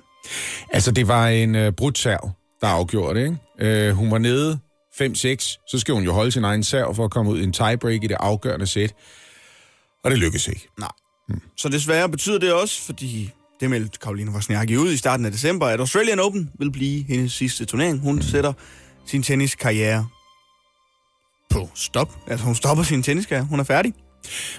Altså, det var en uh, brudt serv, der afgjorde det, ikke? Uh, hun var nede 5-6, så skal hun jo holde sin egen serv for at komme ud i en tiebreak i det afgørende sæt. Og det lykkedes ikke.
Nej. Så desværre betyder det også, fordi det meldte Karoline Wozniacki ud i starten af december, at Australian Open vil blive hendes sidste turnering. Hun sætter sin tenniskarriere på stop. Altså hun stopper sin tenniskarriere. Hun er færdig.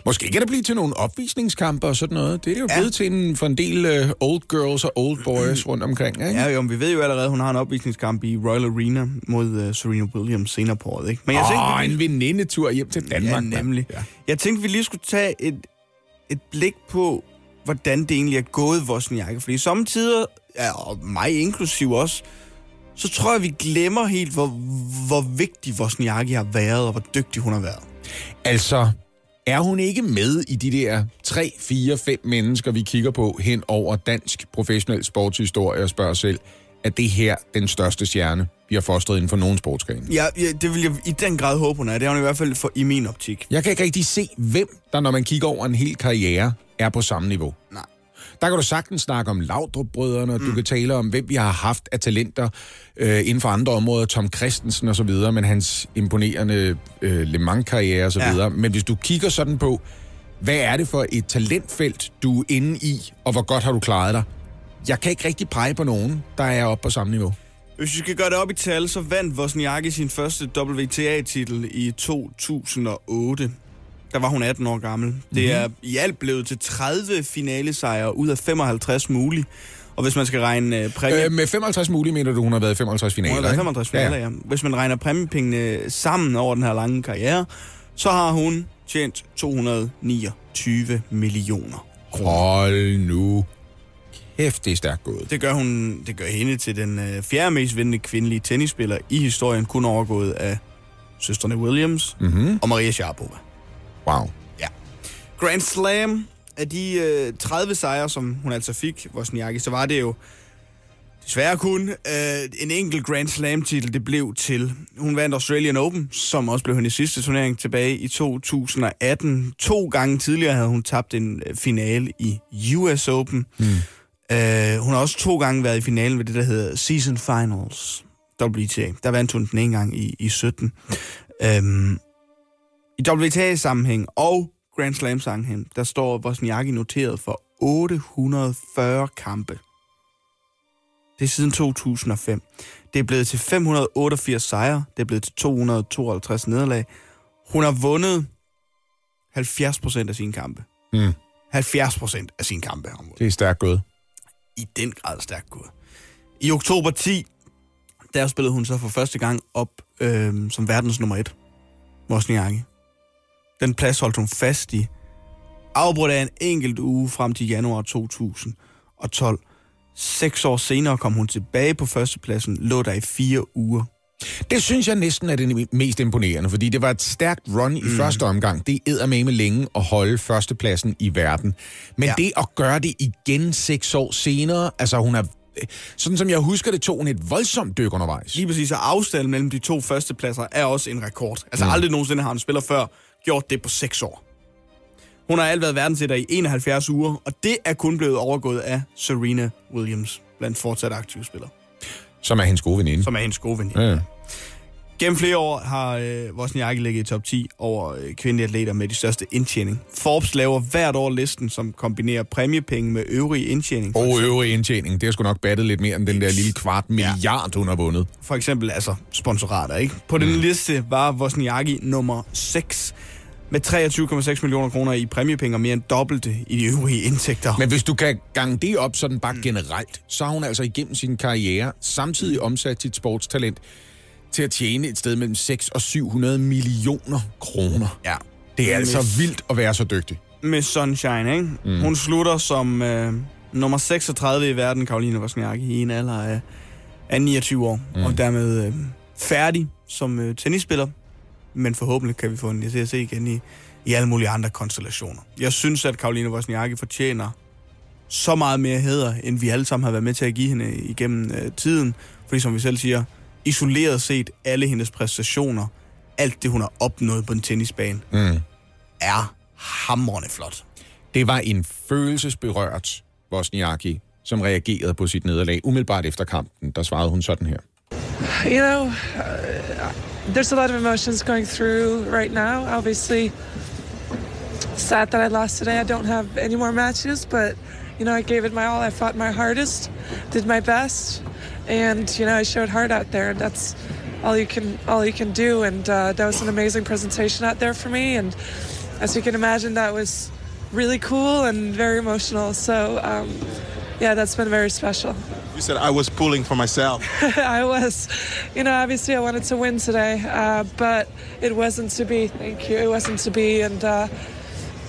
Måske kan det blive til nogle opvisningskampe og sådan noget. Det er det jo
Ja.
blevet til en, for en del uh, old girls og old boys rundt omkring, ikke?
Ja, jo, men vi ved jo allerede, at hun har en opvisningskamp i Royal Arena mod uh, Serena Williams senere på året. Ikke? Men jeg
Åh,
tænkte,
en venindetur hjem til Danmark.
ja, nemlig.
Ja.
Jeg tænkte, vi lige skulle tage et, et blik på, hvordan det egentlig er gået Wozniacki. Fordi samtidig, ja, og mig inklusiv også, så tror jeg, vi glemmer helt, hvor, hvor vigtig Wozniacki har været, og hvor dygtig hun har været.
Altså, er hun ikke med i de der 3, 4, 5 mennesker, vi kigger på hen over dansk professionel sportshistorie og spørger selv, er det her den største stjerne, har fostret inden for nogen sportsgren?
Ja, ja, det vil jeg i den grad håbe, hun er. Det er hun i hvert fald for, i min optik.
Jeg kan ikke rigtig se, hvem der, når man kigger over en hel karriere, er på samme niveau.
Nej.
Der kan du sagtens snakke om Laudrup-brødrene, og mm. du kan tale om, hvem vi har haft af talenter øh, inden for andre områder, Tom Christensen og så videre, men hans imponerende øh, Le Mans-karriere og så
Ja.
videre. Men hvis du kigger sådan på, hvad er det for et talentfelt, du er inde i, og hvor godt har du klaret dig? Jeg kan ikke rigtig pege på nogen, der er oppe på samme niveau.
Hvis vi skal gøre det op i tal, så vandt Wozniacki sin første WTA-titel i 2008. Der var hun 18 år gammel. Det er i alt blevet til 30 finalesejre ud af 55 mulige. Og hvis man skal regne uh, præmie...
Øh, med 55 mulige mener du, hun har været i 55 finaler,
Hun har været
ikke?
55 finaler, ja. Hvis man regner præmiepengene sammen over den her lange karriere, så har hun tjent 229 millioner.
Hold nu. Kæft, det er stærkt gået.
Det gør, hun, det gør hende til den øh, fjerde mest vindende kvindelige tennisspiller i historien, kun overgået af søstrene Williams
Mm-hmm.
og Maria Sharapova.
Wow.
Grand Slam af de øh, 30 sejre, som hun altså fik, Wozniacki, så var det jo desværre kun øh, en enkelt Grand Slam-titel, det blev til. Hun vandt Australian Open, som også blev hendes sidste turnering tilbage i 2018. To gange tidligere havde hun tabt en øh, finale i US Open. Mm. Øh, hun har også to gange været i finalen ved det, der hedder Season Finals, WTA. Der vandt hun den en gang i, i 17. Øhm, I WTA-sammenhæng og Grand Slam-sammenhæng, der står Wozniacki noteret for 840 kampe. Det er siden 2005. Det er blevet til 588 sejre. Det er blevet til 252 nederlag. Hun har vundet 70 procent af sine kampe.
Mm.
70 procent af sine kampe har hun vundet
Det er stærkt gået
i den grad stærkt gået. I oktober 10, der spillede hun så for første gang op øh, som verdens nummer et. Wozniacki. Den plads holdt hun fast i. Afbrudt af en enkelt uge frem til januar 2012. Seks år senere kom hun tilbage på førstepladsen, lå der i fire uger.
Det synes jeg næsten er det mest imponerende, fordi det var et stærkt run i mm. første omgang. Det er med længe at holde førstepladsen i verden. Men ja. det at gøre det igen seks år senere, altså hun er sådan som jeg husker det, tog hun et voldsomt dyk undervejs.
Lige præcis, og afstanden mellem de to førstepladser er også en rekord. Altså mm. aldrig nogensinde har en spiller før gjort det på seks år. Hun har alt været verdensetter i 71 uger, og det er kun blevet overgået af Serena Williams, blandt fortsat aktive spillere.
Som er hendes gode veninde.
Som er hendes gode veninde. Ja. Gennem flere år har øh, Wozniacki ligget i top 10 over øh, kvindelige atleter med de største indtjening. Forbes laver hvert år listen, som kombinerer præmiepenge med øvrige indtjening.
Og øvrige indtjening, det har sgu nok battet lidt mere end den der lille kvart milliard, ja. hun har vundet.
For eksempel altså sponsorater, ikke? På den mm. liste var Wozniacki nummer 6 med 23,6 millioner kroner i præmiepenge og mere end dobbelte i de øvrige indtægter.
Men hvis du kan gange det op sådan bare mm. generelt, så har hun altså igennem sin karriere samtidig omsat sit sportstalent til at tjene et sted mellem 6 og 700 millioner kroner.
Ja.
Det er altså vildt at være så dygtig.
Med Sunshine, ikke? Mm. Hun slutter som øh, nummer 36 i verden, Karoline Wozniacki, i en alder af, af 29 år. Mm. Og dermed øh, færdig som øh, tennisspiller. Men forhåbentlig kan vi få en se igen i, i alle mulige andre konstellationer. Jeg synes, at Karoline Wozniacki fortjener så meget mere hæder, end vi alle sammen har været med til at give hende igennem øh, tiden. Fordi som vi selv siger, isoleret set alle hendes præstationer, alt det, hun har opnået på en tennisbane, mm. er hamrende flot.
Det var en følelsesberørt Bosniaki, som reagerede på sit nederlag. Umiddelbart efter kampen, der svarede hun sådan her.
You know, uh, there's a lot of emotions going through right now. Obviously, sad that I lost today. I don't have any more matches, but you know, I gave it my all. I fought my hardest, did my best, and you know I showed heart out there, and that's all you can all you can do. And uh, that was an amazing presentation out there for me, and as you can imagine, that was really cool and very emotional. So um, yeah, that's been very special.
You said I was pulling for myself.
I was, you know, obviously I wanted to win today, uh, but it wasn't to be. Thank you. It wasn't to be, and uh,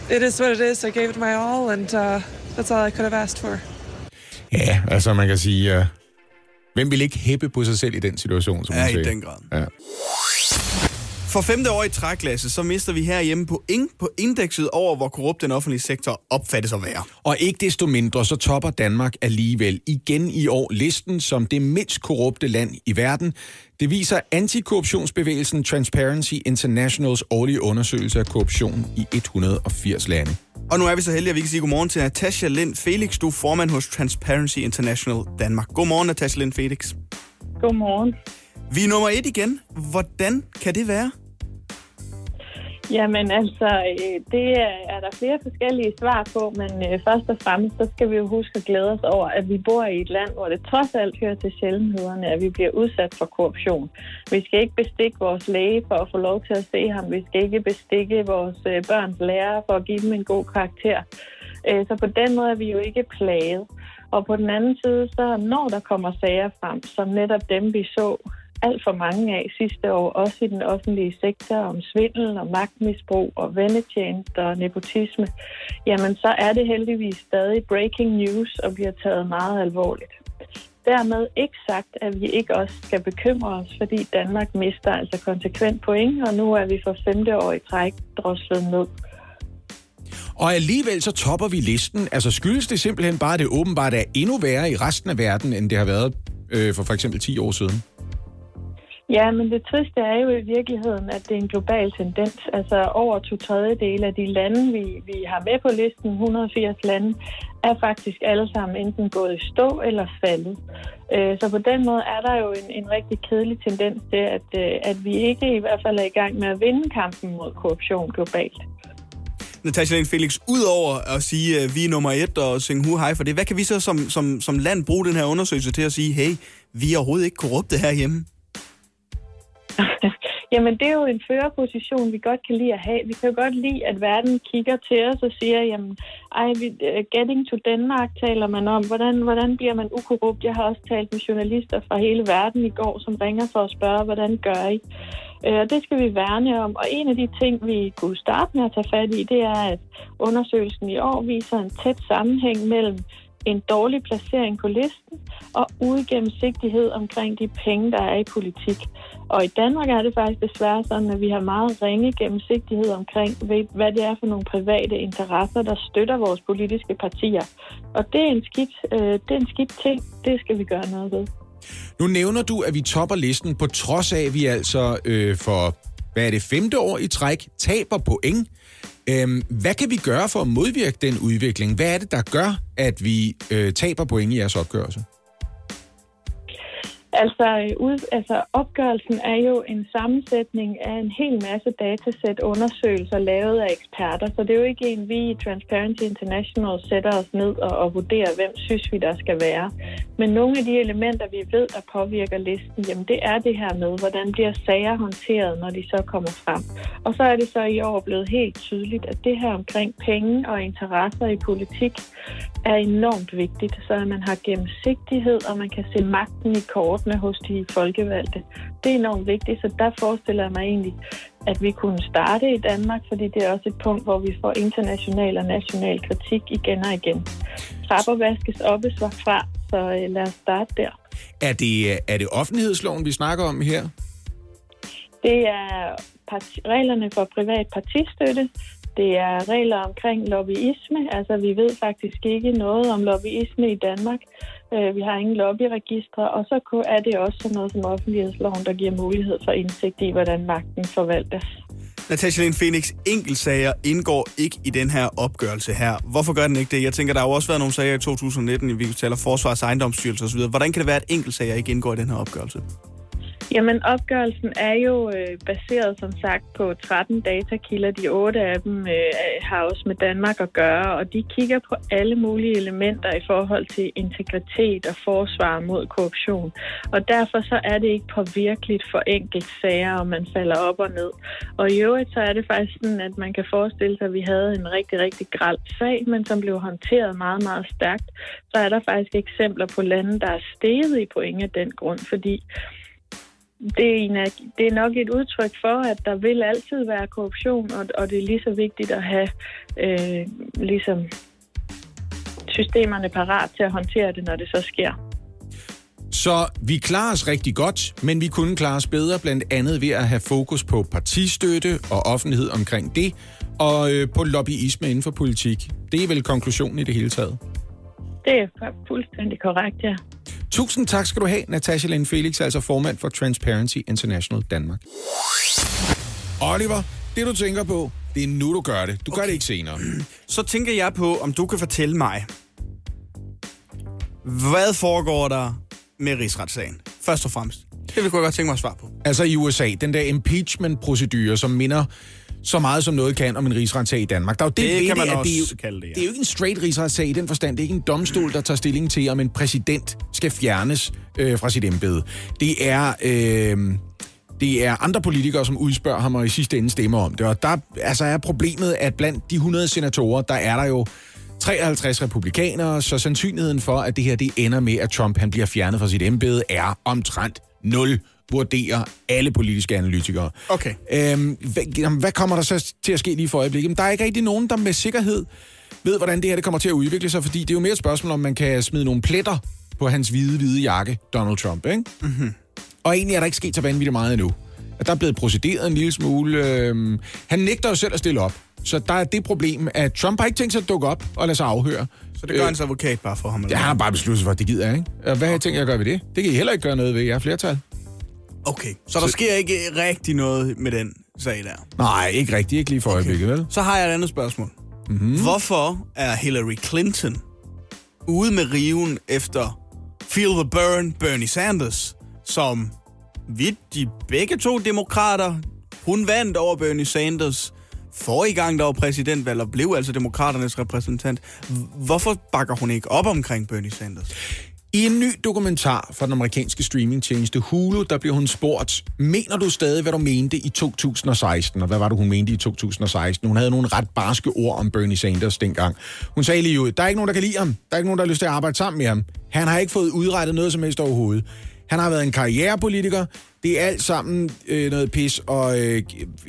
it is what it is. I gave it my all, and uh, that's all I could have asked for.
Ja, altså man kan sige, uh, Hvem vil ikke hæppe på sig selv i den situation, som
ja, i den grad. Ja. For femte år i træklasse, så mister vi herhjemme på, in, på indekset over, hvor korrupt den offentlige sektor opfattes at være.
Og ikke desto mindre, så topper Danmark alligevel igen i år listen som det mindst korrupte land i verden. Det viser antikorruptionsbevægelsen Transparency Internationals årlige undersøgelse af korruption i 180 lande.
Og nu er vi så heldige, at vi kan sige godmorgen til Natasha Lind Felix. Du er formand hos Transparency International Danmark. Godmorgen, Natasha Lind Felix.
Godmorgen.
Vi er nummer et igen. Hvordan kan det være?
Jamen altså, øh, det er der flere forskellige svar på, men øh, først og fremmest, så skal vi jo huske at glæde os over, at vi bor i et land, hvor det trods alt hører til sjældenhederne, at vi bliver udsat for korruption. Vi skal ikke bestikke vores læge for at få lov til at se ham. Vi skal ikke bestikke vores øh, børns lærer for at give dem en god karakter. Så på den måde er vi jo ikke plaget. Og på den anden side, så når der kommer sager frem, som netop dem, vi så alt for mange af sidste år, også i den offentlige sektor, om svindel og magtmisbrug og vendetjenester og nepotisme, jamen så er det heldigvis stadig breaking news og bliver taget meget alvorligt. Dermed ikke sagt, at vi ikke også skal bekymre os, fordi Danmark mister altså konsekvent point, og nu er vi for femte år i træk droslet ned.
Og alligevel så topper vi listen. Altså skyldes det simpelthen bare, at det åbenbart er endnu værre i resten af verden, end det har været øh, for for eksempel 10 år siden?
Ja, men det triste er jo i virkeligheden, at det er en global tendens. Altså over to tredjedele af de lande, vi, vi har med på listen, 180 lande, er faktisk alle sammen enten gået i stå eller faldet. Øh, så på den måde er der jo en, en rigtig kedelig tendens til, at, øh, at vi ikke i hvert fald er i gang med at vinde kampen mod korruption globalt.
Natasha Lane Felix, udover at sige, at vi er nummer et og synge hu hej for det, hvad kan vi så som, som, som land bruge den her undersøgelse til at sige, hey, vi er overhovedet ikke korrupte herhjemme?
Jamen, det er jo en førerposition, vi godt kan lide at have. Vi kan jo godt lide, at verden kigger til os og siger, jamen, ej, øh, getting to Denmark taler man om. Hvordan, hvordan bliver man ukorrupt? Jeg har også talt med journalister fra hele verden i går, som ringer for at spørge, hvordan gør I? Øh, og det skal vi værne om. Og en af de ting, vi kunne starte med at tage fat i, det er, at undersøgelsen i år viser en tæt sammenhæng mellem en dårlig placering på listen og uigennemsigtighed omkring de penge, der er i politik. Og i Danmark er det faktisk desværre sådan, at vi har meget ringe gennemsigtighed omkring, hvad det er for nogle private interesser, der støtter vores politiske partier. Og det er en skidt, øh, det er en skidt ting. Det skal vi gøre noget ved.
Nu nævner du, at vi topper listen, på trods af, at vi altså øh, for, hvad er det, femte år i træk, taber point. Øhm, hvad kan vi gøre for at modvirke den udvikling? Hvad er det, der gør, at vi øh, taber point i jeres opgørelse?
Altså, øh, ud, altså, opgørelsen er jo en sammensætning af en hel masse datasæt undersøgelser lavet af eksperter, så det er jo ikke en, vi i Transparency International sætter os ned og, og vurderer, hvem synes vi, der skal være. Men nogle af de elementer, vi ved, der påvirker listen, jamen det er det her med, hvordan bliver sager håndteret, når de så kommer frem. Og så er det så i år blevet helt tydeligt, at det her omkring penge og interesser i politik er enormt vigtigt, så at man har gennemsigtighed, og man kan se magten i kort kortene hos de folkevalgte. Det er enormt vigtigt, så der forestiller jeg mig egentlig, at vi kunne starte i Danmark, fordi det er også et punkt, hvor vi får international og national kritik igen og igen. Trapper vaskes op fra, så øh, lad os starte der.
Er det, er det offentlighedsloven, vi snakker om her?
Det er parti- reglerne for privat partistøtte. Det er regler omkring lobbyisme. Altså, vi ved faktisk ikke noget om lobbyisme i Danmark. Øh, Vi har ingen lobbyregistre, og så er det også sådan noget som offentlighedsloven, der giver mulighed for indsigt i, hvordan magten forvaltes.
Natasha Lind Phoenix, enkeltsager indgår ikke i den her opgørelse her. Hvorfor gør den ikke det? Jeg tænker, der har jo også været nogle sager i 2019, vi taler forsvars- og ejendomsstyrelse osv. Hvordan kan det være, at enkeltsager ikke indgår i den her opgørelse?
Jamen, opgørelsen er jo øh, baseret, som sagt, på 13 datakilder. De otte af dem øh, har også med Danmark at gøre, og de kigger på alle mulige elementer i forhold til integritet og forsvar mod korruption. Og derfor så er det ikke påvirkeligt for enkelt sager, om man falder op og ned. Og i øvrigt så er det faktisk sådan, at man kan forestille sig, at vi havde en rigtig, rigtig græld sag, men som blev håndteret meget, meget stærkt. Så er der faktisk eksempler på lande, der er steget i point af den grund, fordi det er, en, af- det er nok et udtryk for, at der vil altid være korruption, og, og det er lige så vigtigt at have øh, ligesom systemerne parat til at håndtere det, når det så sker.
Så vi klarer os rigtig godt, men vi kunne klare os bedre, blandt andet ved at have fokus på partistøtte og offentlighed omkring det, og øh, på lobbyisme inden for politik. Det er vel konklusionen i det hele taget.
Det er fu- fuldstændig korrekt, ja.
Tusind tak skal du have, Natasha Lind Felix, altså formand for Transparency International Danmark. Oliver, det du tænker på, det er nu, du gør det. Du okay. gør det ikke senere.
Så tænker jeg på, om du kan fortælle mig, hvad foregår der med rigsretssagen? Først og fremmest. Det vil jeg godt tænke mig at svare på.
Altså i USA, den der impeachment-procedure, som minder så meget som noget kan om en rigsretssag i Danmark. Der er jo det,
Det
ved
kan man
at
også
det er jo,
kalde det, ja.
Det er jo ikke en straight rigsretssag i den forstand. Det er ikke en domstol, der tager stilling til, om en præsident skal fjernes øh, fra sit embede. Det er... Øh, det er andre politikere, som udspørger ham og i sidste ende stemmer om det. Og der altså er problemet, at blandt de 100 senatorer, der er der jo 53 republikanere, så sandsynligheden for, at det her det ender med, at Trump han bliver fjernet fra sit embede, er omtrent 0, vurderer alle politiske analytikere.
Okay.
Øhm, hvad, jamen, hvad kommer der så til at ske lige for øjeblikket? Jamen, der er ikke rigtig nogen, der med sikkerhed ved, hvordan det her det kommer til at udvikle sig, fordi det er jo mere et spørgsmål, om man kan smide nogle pletter på hans hvide, hvide jakke, Donald Trump, ikke?
Mm-hmm.
Og egentlig er der ikke sket så vanvittigt meget endnu. At der er blevet procederet en lille smule. Øhm, han nægter jo selv at stille op. Så der er det problem, at Trump har ikke tænkt sig at dukke op og lade sig afhøre.
Så det gør hans advokat bare for ham? Eller?
han har bare besluttet sig for, det gider jeg, ikke? Og hvad har jeg tænkt jer at gøre ved det? Det kan I heller ikke gøre noget ved, jeg er flertal.
Okay, så der sker ikke rigtig noget med den sag der?
Nej, ikke rigtigt. Ikke lige for øjeblikket, vel?
Så har jeg et andet spørgsmål.
Mhm.
Mm-hmm. Hvorfor er Hillary Clinton ude med riven efter Feel the Burn Bernie Sanders, som vi de begge to demokrater, hun vandt over Bernie Sanders forrige gang, der var præsidentvalg, og blev altså demokraternes repræsentant. Hvorfor bakker hun ikke op omkring Bernie Sanders?
I en ny dokumentar fra den amerikanske streamingtjeneste Hulu, der bliver hun spurgt, mener du stadig, hvad du mente i 2016? Og hvad var det, hun mente i 2016? Hun havde nogle ret barske ord om Bernie Sanders dengang. Hun sagde lige ud, der er ikke nogen, der kan lide ham. Der er ikke nogen, der har lyst til at arbejde sammen med ham. Han har ikke fået udrettet noget som helst overhovedet. Han har været en karrierepolitiker. Det er alt sammen øh, noget pis, og øh,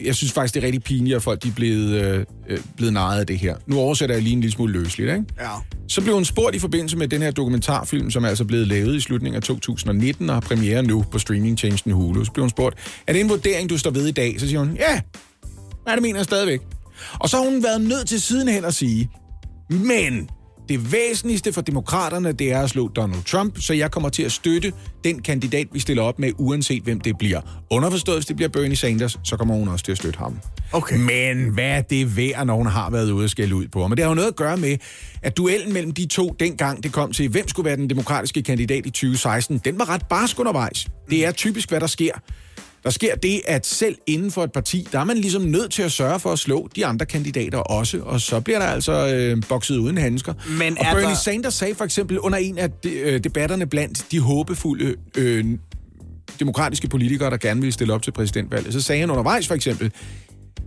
jeg synes faktisk, det er rigtig pinligt, at folk de er blevet, øh, øh, blevet narret af det her. Nu oversætter jeg lige en lille smule løsligt, ikke?
Ja.
Så blev hun spurgt i forbindelse med den her dokumentarfilm, som er altså blevet lavet i slutningen af 2019 og har premiere nu på streamingtjenesten Hulu. Så blev hun spurgt, er det en vurdering, du står ved i dag? Så siger hun, ja, ja det mener jeg stadigvæk. Og så har hun været nødt til sidenhen at sige, men det væsentligste for demokraterne, det er at slå Donald Trump, så jeg kommer til at støtte den kandidat, vi stiller op med, uanset hvem det bliver. Underforstået, hvis det bliver Bernie Sanders, så kommer hun også til at støtte ham.
Okay.
Men hvad er det værd, når hun har været ude og skælde ud på ham? Men det har jo noget at gøre med, at duellen mellem de to, dengang det kom til, hvem skulle være den demokratiske kandidat i 2016, den var ret barsk undervejs. Det er typisk, hvad der sker. Der sker det, at selv inden for et parti, der er man ligesom nødt til at sørge for at slå de andre kandidater også, og så bliver der altså øh, bokset uden handsker.
Men
og
er
Bernie
der-
Sanders sagde for eksempel under en af de, øh, debatterne blandt de håbefulde øh, demokratiske politikere, der gerne ville stille op til præsidentvalget, så sagde han undervejs for eksempel,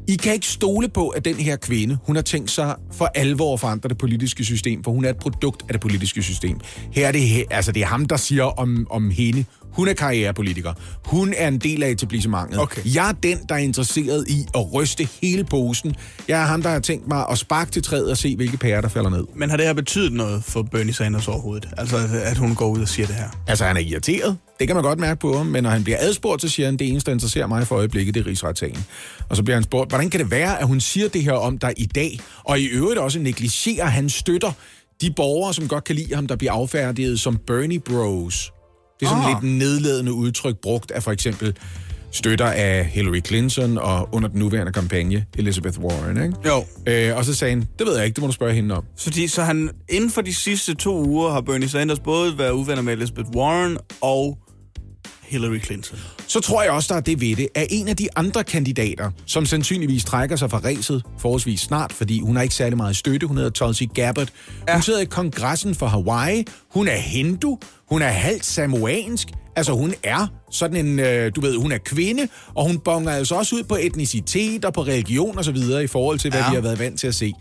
I kan ikke stole på, at den her kvinde, hun har tænkt sig for alvor at forandre det politiske system, for hun er et produkt af det politiske system. Her er det, altså det er ham, der siger om, om hende, hun er karrierepolitiker. Hun er en del af etablissementet.
Okay.
Jeg er den, der er interesseret i at ryste hele posen. Jeg er ham, der har tænkt mig at sparke til træet og se, hvilke pærer, der falder ned.
Men har det her betydet noget for Bernie Sanders overhovedet? Altså, at- hun går ud og siger det her?
Altså, han er irriteret. Det kan man godt mærke på ham, men når han bliver adspurgt, så siger han, det eneste, der interesserer mig for øjeblikket, det er rigsretssagen. Og så bliver han spurgt, hvordan kan det være, at hun siger det her om dig i dag, og i øvrigt også negligerer han støtter de borgere, som godt kan lide ham, der bliver affærdiget som Bernie Bros. Det er sådan
Ah.
lidt nedladende udtryk brugt af for eksempel støtter af Hillary Clinton og under den nuværende kampagne Elizabeth Warren, ikke?
Jo.
Øh, og så sagde han, det ved jeg ikke, det må du spørge hende om.
Så, de, så han, inden for de sidste to uger har Bernie Sanders både været uvenner med Elizabeth Warren og Hillary Clinton.
så tror jeg også, der er det ved det, at en af de andre kandidater, som sandsynligvis trækker sig fra ræset forholdsvis snart, fordi hun har ikke særlig meget støtte, hun hedder Tulsi Gabbard. Hun
Ja.
sidder i kongressen for Hawaii. Hun er hindu. Hun er halvt samoansk. Altså, hun er sådan en, øh, du ved, hun er kvinde, og hun bonger altså også ud på etnicitet og på religion og så videre i forhold til, hvad
Ja.
vi har været vant til at se.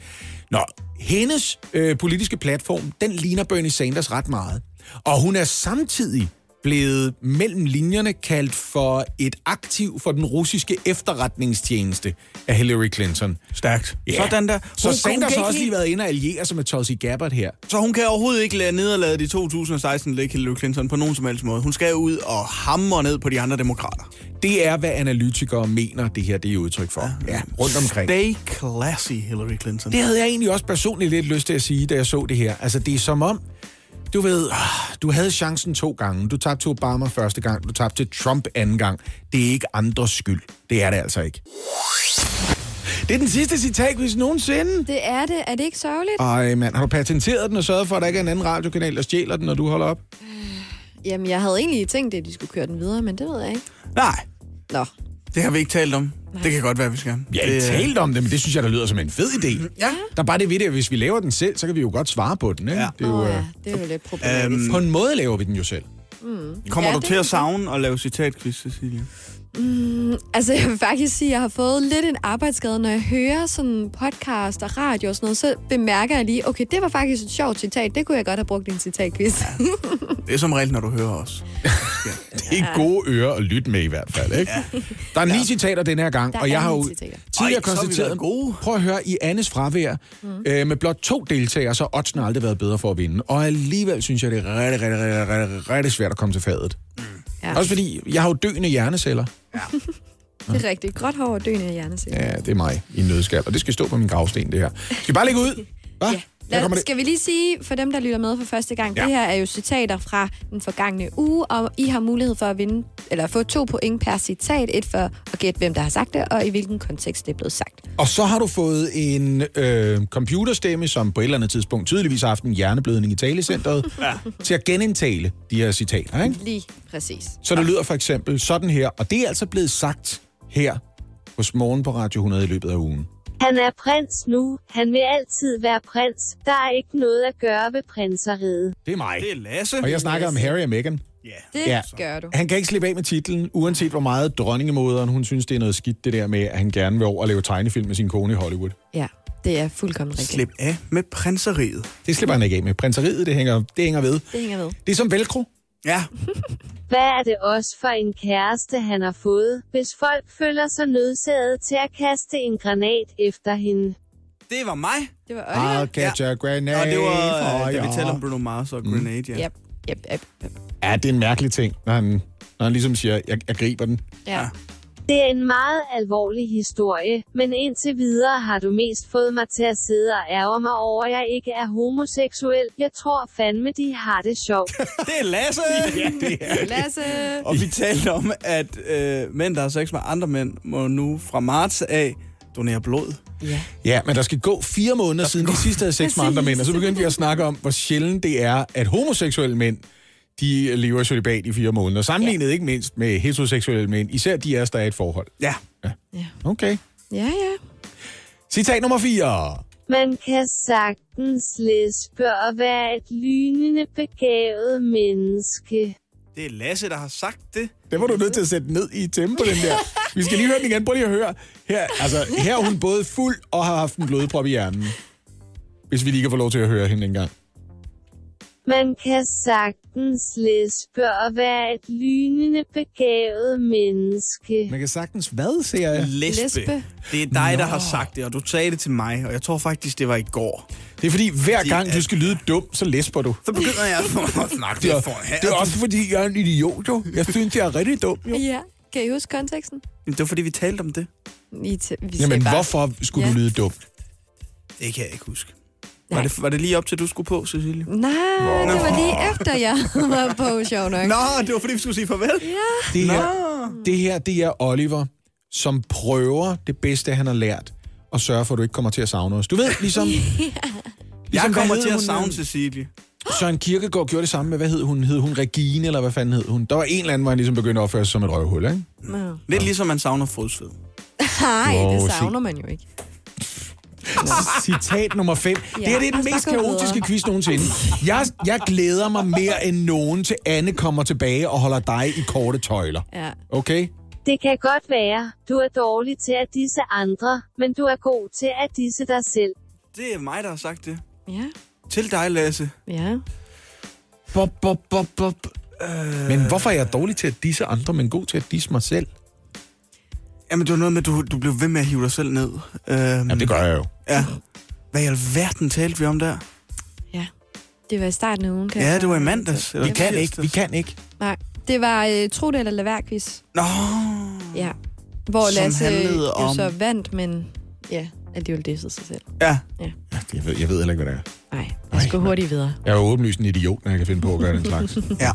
Nå, hendes øh, politiske platform, den ligner Bernie Sanders ret meget. Og hun er samtidig blevet mellem linjerne kaldt for et aktiv for den russiske efterretningstjeneste af Hillary Clinton.
Stærkt.
Ja.
Sådan der.
Så
Hun- hun
Sanders har også lige været inde og alliere sig med Tulsi Gabbard her.
Så hun kan overhovedet ikke lade nederlaget i 2016 lægge Hillary Clinton på nogen som helst måde. Hun skal ud og hamre ned på de andre demokrater.
Det er, hvad analytikere mener, det her det er udtryk for. Ja, rundt omkring.
Stay classy, Hillary Clinton.
Det havde jeg egentlig også personligt lidt lyst til at sige, da jeg så det her. Altså, det er som om, du ved, du havde chancen to gange. Du tabte til Obama første gang, du tabte til Trump anden gang. Det er ikke andres skyld. Det er det altså ikke. Det er den sidste citatquiz nogensinde.
Det er det. Er det ikke sørgeligt?
Ej, mand, har du patenteret den og sørget for, at der ikke er en anden radiokanal, der stjæler den, når du holder op?
Jamen, jeg havde egentlig tænkt, at de skulle køre den videre, men det ved jeg ikke.
Nej,
Nå.
det har vi ikke talt om. Det kan godt være, vi skal.
Vi har ikke
Det, øh,
talt om det, men det synes jeg, der lyder som en fed idé.
Ja.
Der er bare det ved det, at hvis vi laver den selv, så kan vi jo godt svare på den, ikke?
Ja.
Det er jo, øh,
ja, det er jo lidt problematisk.
Øhm,
På en måde laver vi den jo selv.
Kommer
Ja,
du til at savne at lave citatquiz, Cecilia?
Altså, jeg vil faktisk sige, at jeg har fået lidt en arbejdsskade. Når jeg hører sådan podcast og radio og sådan noget, så bemærker jeg lige, okay, det var faktisk et sjovt citat. Det kunne jeg godt have brugt i en citatquiz. Ja.
Det er som regel, når du hører os.
Det er gode ører at lytte med i hvert fald, ikke? Der er ni citater den her gang,
Der
og jeg har jo
citater.
tidligere
Ej,
konstateret...
gode.
Prøv at høre, i Annes fravær, mm. øh, med blot to deltagere, så har oddsen aldrig været bedre for at vinde. Og alligevel synes jeg, det er rigtig, rigtig, rigtig, rigtig, rigtig svært at komme til fadet.
Ja.
Også fordi, jeg har jo døende hjerneceller.
Det er rigtigt. Gråt hår og døende hjerneceller.
Ja, det er mig i en nødskal, og det skal stå på min gravsten, det her. Skal vi bare lægge ud? Hvad?
Ja. Lad, skal vi lige sige, for dem, der lytter med for første gang,
Ja.
det her er jo citater fra den forgangne uge, og I har mulighed for at vinde, eller få to point per citat. Et for at gætte, hvem der har sagt det, og i hvilken kontekst det er blevet sagt.
Og så har du fået en øh, computerstemme, som på et eller andet tidspunkt tydeligvis har haft en hjerneblødning i talecentret, ja. til at genindtale de her citater, ikke?
Lige præcis.
Så det lyder for eksempel sådan her, og det er altså blevet sagt her hos Morgen på Radio 100 i løbet af ugen.
Han er prins nu. Han vil altid være prins. Der er ikke noget at gøre ved prinseriet.
Det er mig.
Det er Lasse.
Og jeg snakker om Harry og Meghan.
Ja.
Det
Ja.
gør du.
Han kan ikke slippe af med titlen, uanset hvor meget dronningemoderen, hun synes, det er noget skidt, det der med, at han gerne vil over og lave tegnefilm med sin kone i Hollywood.
Ja, det er fuldkommen rigtigt.
Slip af med prinseriet.
Det slipper han ikke af med. Prinseriet, det hænger, det hænger ved.
Det hænger med.
Det er som velcro.
Ja.
Hvad er det også for en kæreste, han har fået, hvis folk føler sig nødsaget til at kaste en granat efter hende?
Det var mig.
Det var Oliver.
I'll catch a grenade
Og det var, øh, da vi talte om Bruno Mars og Grenade, ja.
Yep, yep, yep, yep.
Ja, det er en mærkelig ting, når han, når han ligesom siger, jeg, jeg griber den.
Ja.
Det er en meget alvorlig historie, men indtil videre har du mest fået mig til at sidde og ærge mig over, at jeg ikke er homoseksuel. Jeg tror fandme, de har det sjovt.
Det er Lasse!
Ja, det er
Lasse.
Og vi talte om, at øh, mænd, der har sex med andre mænd, må nu fra marts af donere blod.
Ja.
Ja, men der skal gå fire måneder siden de sidste havde sex med andre mænd, og så begyndte vi at snakke om, hvor sjældent det er, at homoseksuelle mænd, de lever i celibat i fire måneder. Sammenlignet ja. ikke mindst med heteroseksuelle mænd, især de af der er et forhold.
Ja.
Okay.
Ja, ja.
Citat nummer 4.
Man kan sagtens lesbe og være et lynende begavet menneske.
Det er Lasse, der har sagt det.
Det var du nødt til at sætte ned i tempo, den der. Vi skal lige høre den igen. Prøv lige at høre. Her, altså, her er hun både fuld og har haft en blodprop i hjernen. Hvis vi lige kan få lov til at høre hende en gang.
Man kan sagtens lesbe og være et lynende begavet menneske.
Man kan sagtens hvad, siger jeg?
Lesbe.
Lesbe.
Det er dig,
Nå.
der har sagt det, og du sagde det til mig, og jeg tror faktisk, det var i går.
Det er fordi, hver
Fordi
gang du skal lyde dum, så læsper du.
Så begynder jeg at snakke
Det er,
for her.
det er også fordi, jeg er en idiot, jo. Jeg synes, jeg er rigtig dum, jo.
Ja. Kan I huske konteksten?
Det var fordi, vi talte om det.
I t- vi
Jamen,
bare-
hvorfor skulle
Ja.
du lyde dum?
Det kan jeg ikke huske.
Nej.
Var det, var det lige op til, du skulle på, Cecilie?
Nej, det var lige efter, jeg var på, sjov nok.
Nå, det var fordi, vi skulle sige farvel.
Ja.
Det her, det her, det er Oliver, som prøver det bedste, han har lært, og sørger for, at du ikke kommer til at savne os. Du ved, ligesom...
Jeg
hvad
kommer
hed
til at savne Cecilie.
Søren Kierkegaard gjorde det samme med, hvad hed hun? Hed hun Regine, eller hvad fanden hed hun? Der var en eller anden, hvor han ligesom begyndte at opføre sig som et røvhul, ikke?
Nå.
Lidt ligesom man savner fodsved.
Nej,
Wow,
det savner man jo ikke.
Citat nummer 5. Ja, det her det er
lad
den mest kaotiske quiz nogensinde. Jeg, jeg glæder mig mere end nogen til Anne kommer tilbage og holder dig i korte tøjler.
Ja.
Okay?
Det kan godt være, du er dårlig til at disse andre, men du er god til at disse dig selv.
Det er mig, der har sagt det.
Ja.
Til dig, Lasse.
Ja.
Bop, bop, bop, bop. Øh... Men hvorfor er jeg dårlig til at disse andre, men god til at disse mig selv?
Jamen, det var noget med, at du, du blev ved med at hive dig selv ned. Øhm,
Jamen, det gør jeg jo.
Ja. Hvad i alverden talte vi om der?
Ja. Det var i starten af ugen, kan
Ja, det var i mandags.
Vi kan ikke, vi kan ikke.
Nej, det var uh, Tro det eller lad være quiz.
Nå,
Ja. Hvor
Som
Lasse
handlede
jo
om-
så vandt, men ja, alligevel dissede sig selv.
ja.
Jeg ved, jeg ved heller ikke, hvad det er.
Nej, jeg skal hurtigt videre.
Jeg er jo åbenlyst en idiot, når jeg kan finde på at gøre den slags.
ja.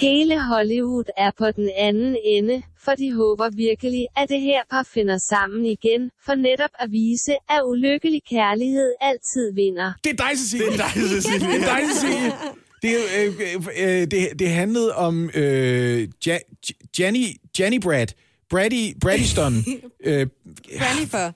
Hele Hollywood er på den anden ende, for de håber virkelig, at det her par finder sammen igen, for netop at vise, at ulykkelig kærlighed altid vinder.
Det er dig, Cecilie.
Det er dig, Cecilie.
Det er dig, Cecilie. Det, er, jo, øh, øh, øh, det, det handlede om øh, ja, Jenny, Jenny Brad. Brady, Bradyston. øh,
Jennifer.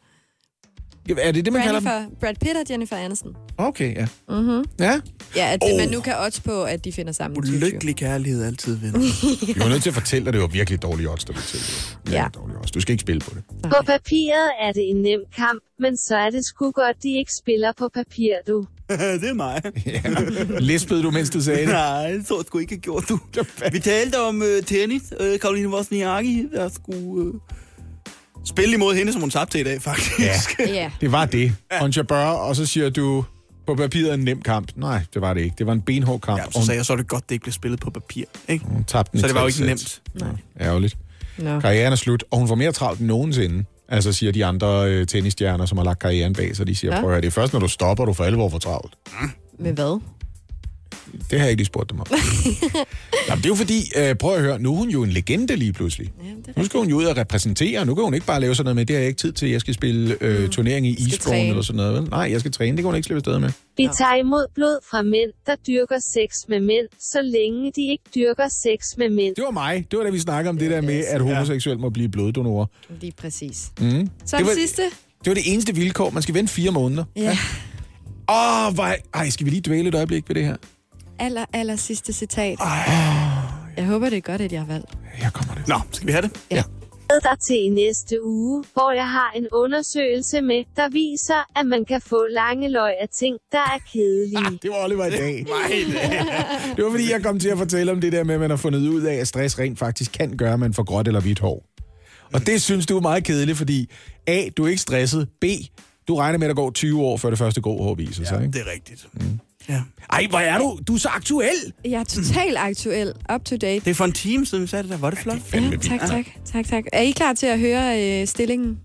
Er det det, man kalder dem?
Jennifer. Brad Pitt og Jennifer Aniston.
Okay, ja.
Mm-hmm.
Ja.
Ja, at
Oh.
oh. man nu kan odds på, at de finder sammen. i 2020.
Ulykkelig kærlighed altid vinder.
Vi var nødt til at fortælle dig, at det var virkelig dårlige odds, der blev til. Virkelig
Ja.
dårlige odds. Du skal ikke spille på det.
På papiret er det en nem kamp, men så er det sgu godt, de ikke spiller på papir, du.
det er mig.
Ja. Lispede du, mens du sagde det?
Nej, det tror jeg sgu ikke, jeg gjorde du. Vi talte om øh, tennis. Øh, Karoline Wozniacki, der skulle øh, spille imod hende, som hun tabte i dag, faktisk.
Ja.
Ja.
Det var det. Onja Bør, og så siger du på papiret en nem kamp. Nej, det var det ikke. Det var en benhård kamp.
Ja, så sagde jeg, så er det godt, det ikke blev spillet på papir. Ikke?
Hun tabte
Så det var jo ikke
sæt.
nemt.
Nej.
Ærgerligt.
Nå.
Karrieren er slut, og hun får mere travlt end nogensinde. Altså siger de andre øh, tennisstjerner, som har lagt karrieren bag sig. De siger,
Ja.
prøv at høre, det er først, når du stopper, du for alvor får travlt.
Med hvad?
Det har jeg ikke lige spurgt dem om. Jamen, det er jo fordi, øh, prøv at høre, nu er hun jo en legende lige pludselig.
Ja, det er
Nu skal hun jo ud og repræsentere. Nu kan hun ikke bare lave sådan noget med, det har jeg ikke tid til, jeg skal spille øh, turnering i
træne.
eller sådan noget. Vel? Nej, jeg skal træne, det kan hun ikke slippe afsted med.
Vi tager imod blod fra mænd, der dyrker sex med mænd, så længe de ikke dyrker sex med mænd.
Det var mig. Det var da vi snakkede om det der med, at homoseksuel må blive bloddonorer.
Lige præcis.
Mm.
Så
Det
det
var-
sidste.
Det var det eneste vilkår. Man skal vente fire måneder.
Ja.
Åh, oh, ej, skal vi lige dvæle et øjeblik ved det her?
Aller, aller sidste citat. Jeg håber, det er godt, at jeg har valgt.
Her kommer det.
Nå, skal vi have det?
Ja.
dig til i næste uge, hvor jeg har en undersøgelse med, der viser, at man kan få lange løg af ting, der er kedelige.
Det var Oliver i dag.
Nej, det.
Det var fordi, jeg kom til at fortælle om det der med, at man har fundet ud af, at stress rent faktisk kan gøre, at man får gråt eller hvidt hår. Og det synes du er meget kedeligt, fordi A, du er ikke stresset, B, du regner med, at der går 20 år, før det første grå hår viser sig. Ikke?
Det er rigtigt. Mm. Ja.
Ej, hvor er du? Du er så aktuel!
Jeg er totalt aktuel, up to date.
Det er for en time siden, vi sagde det der. Var det flot?
Ja, tak, tak, tak, tak. Er I klar til at høre øh, stillingen?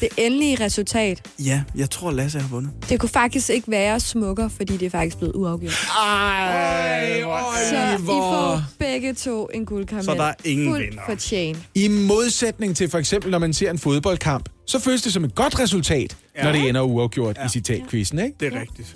Det endelige resultat.
Ja, jeg tror, Lasse har vundet.
Det kunne faktisk ikke være smukkere, fordi det er faktisk blevet uafgjort.
Ej,
Så I får begge to en guldkamel.
Så der er ingen
Fuldt
vinder.
fortjent.
I modsætning til for eksempel, når man ser en fodboldkamp, så føles det som et godt resultat, ja. når det ender uafgjort ja. i citatquizzen, ikke?
Det er rigtigt.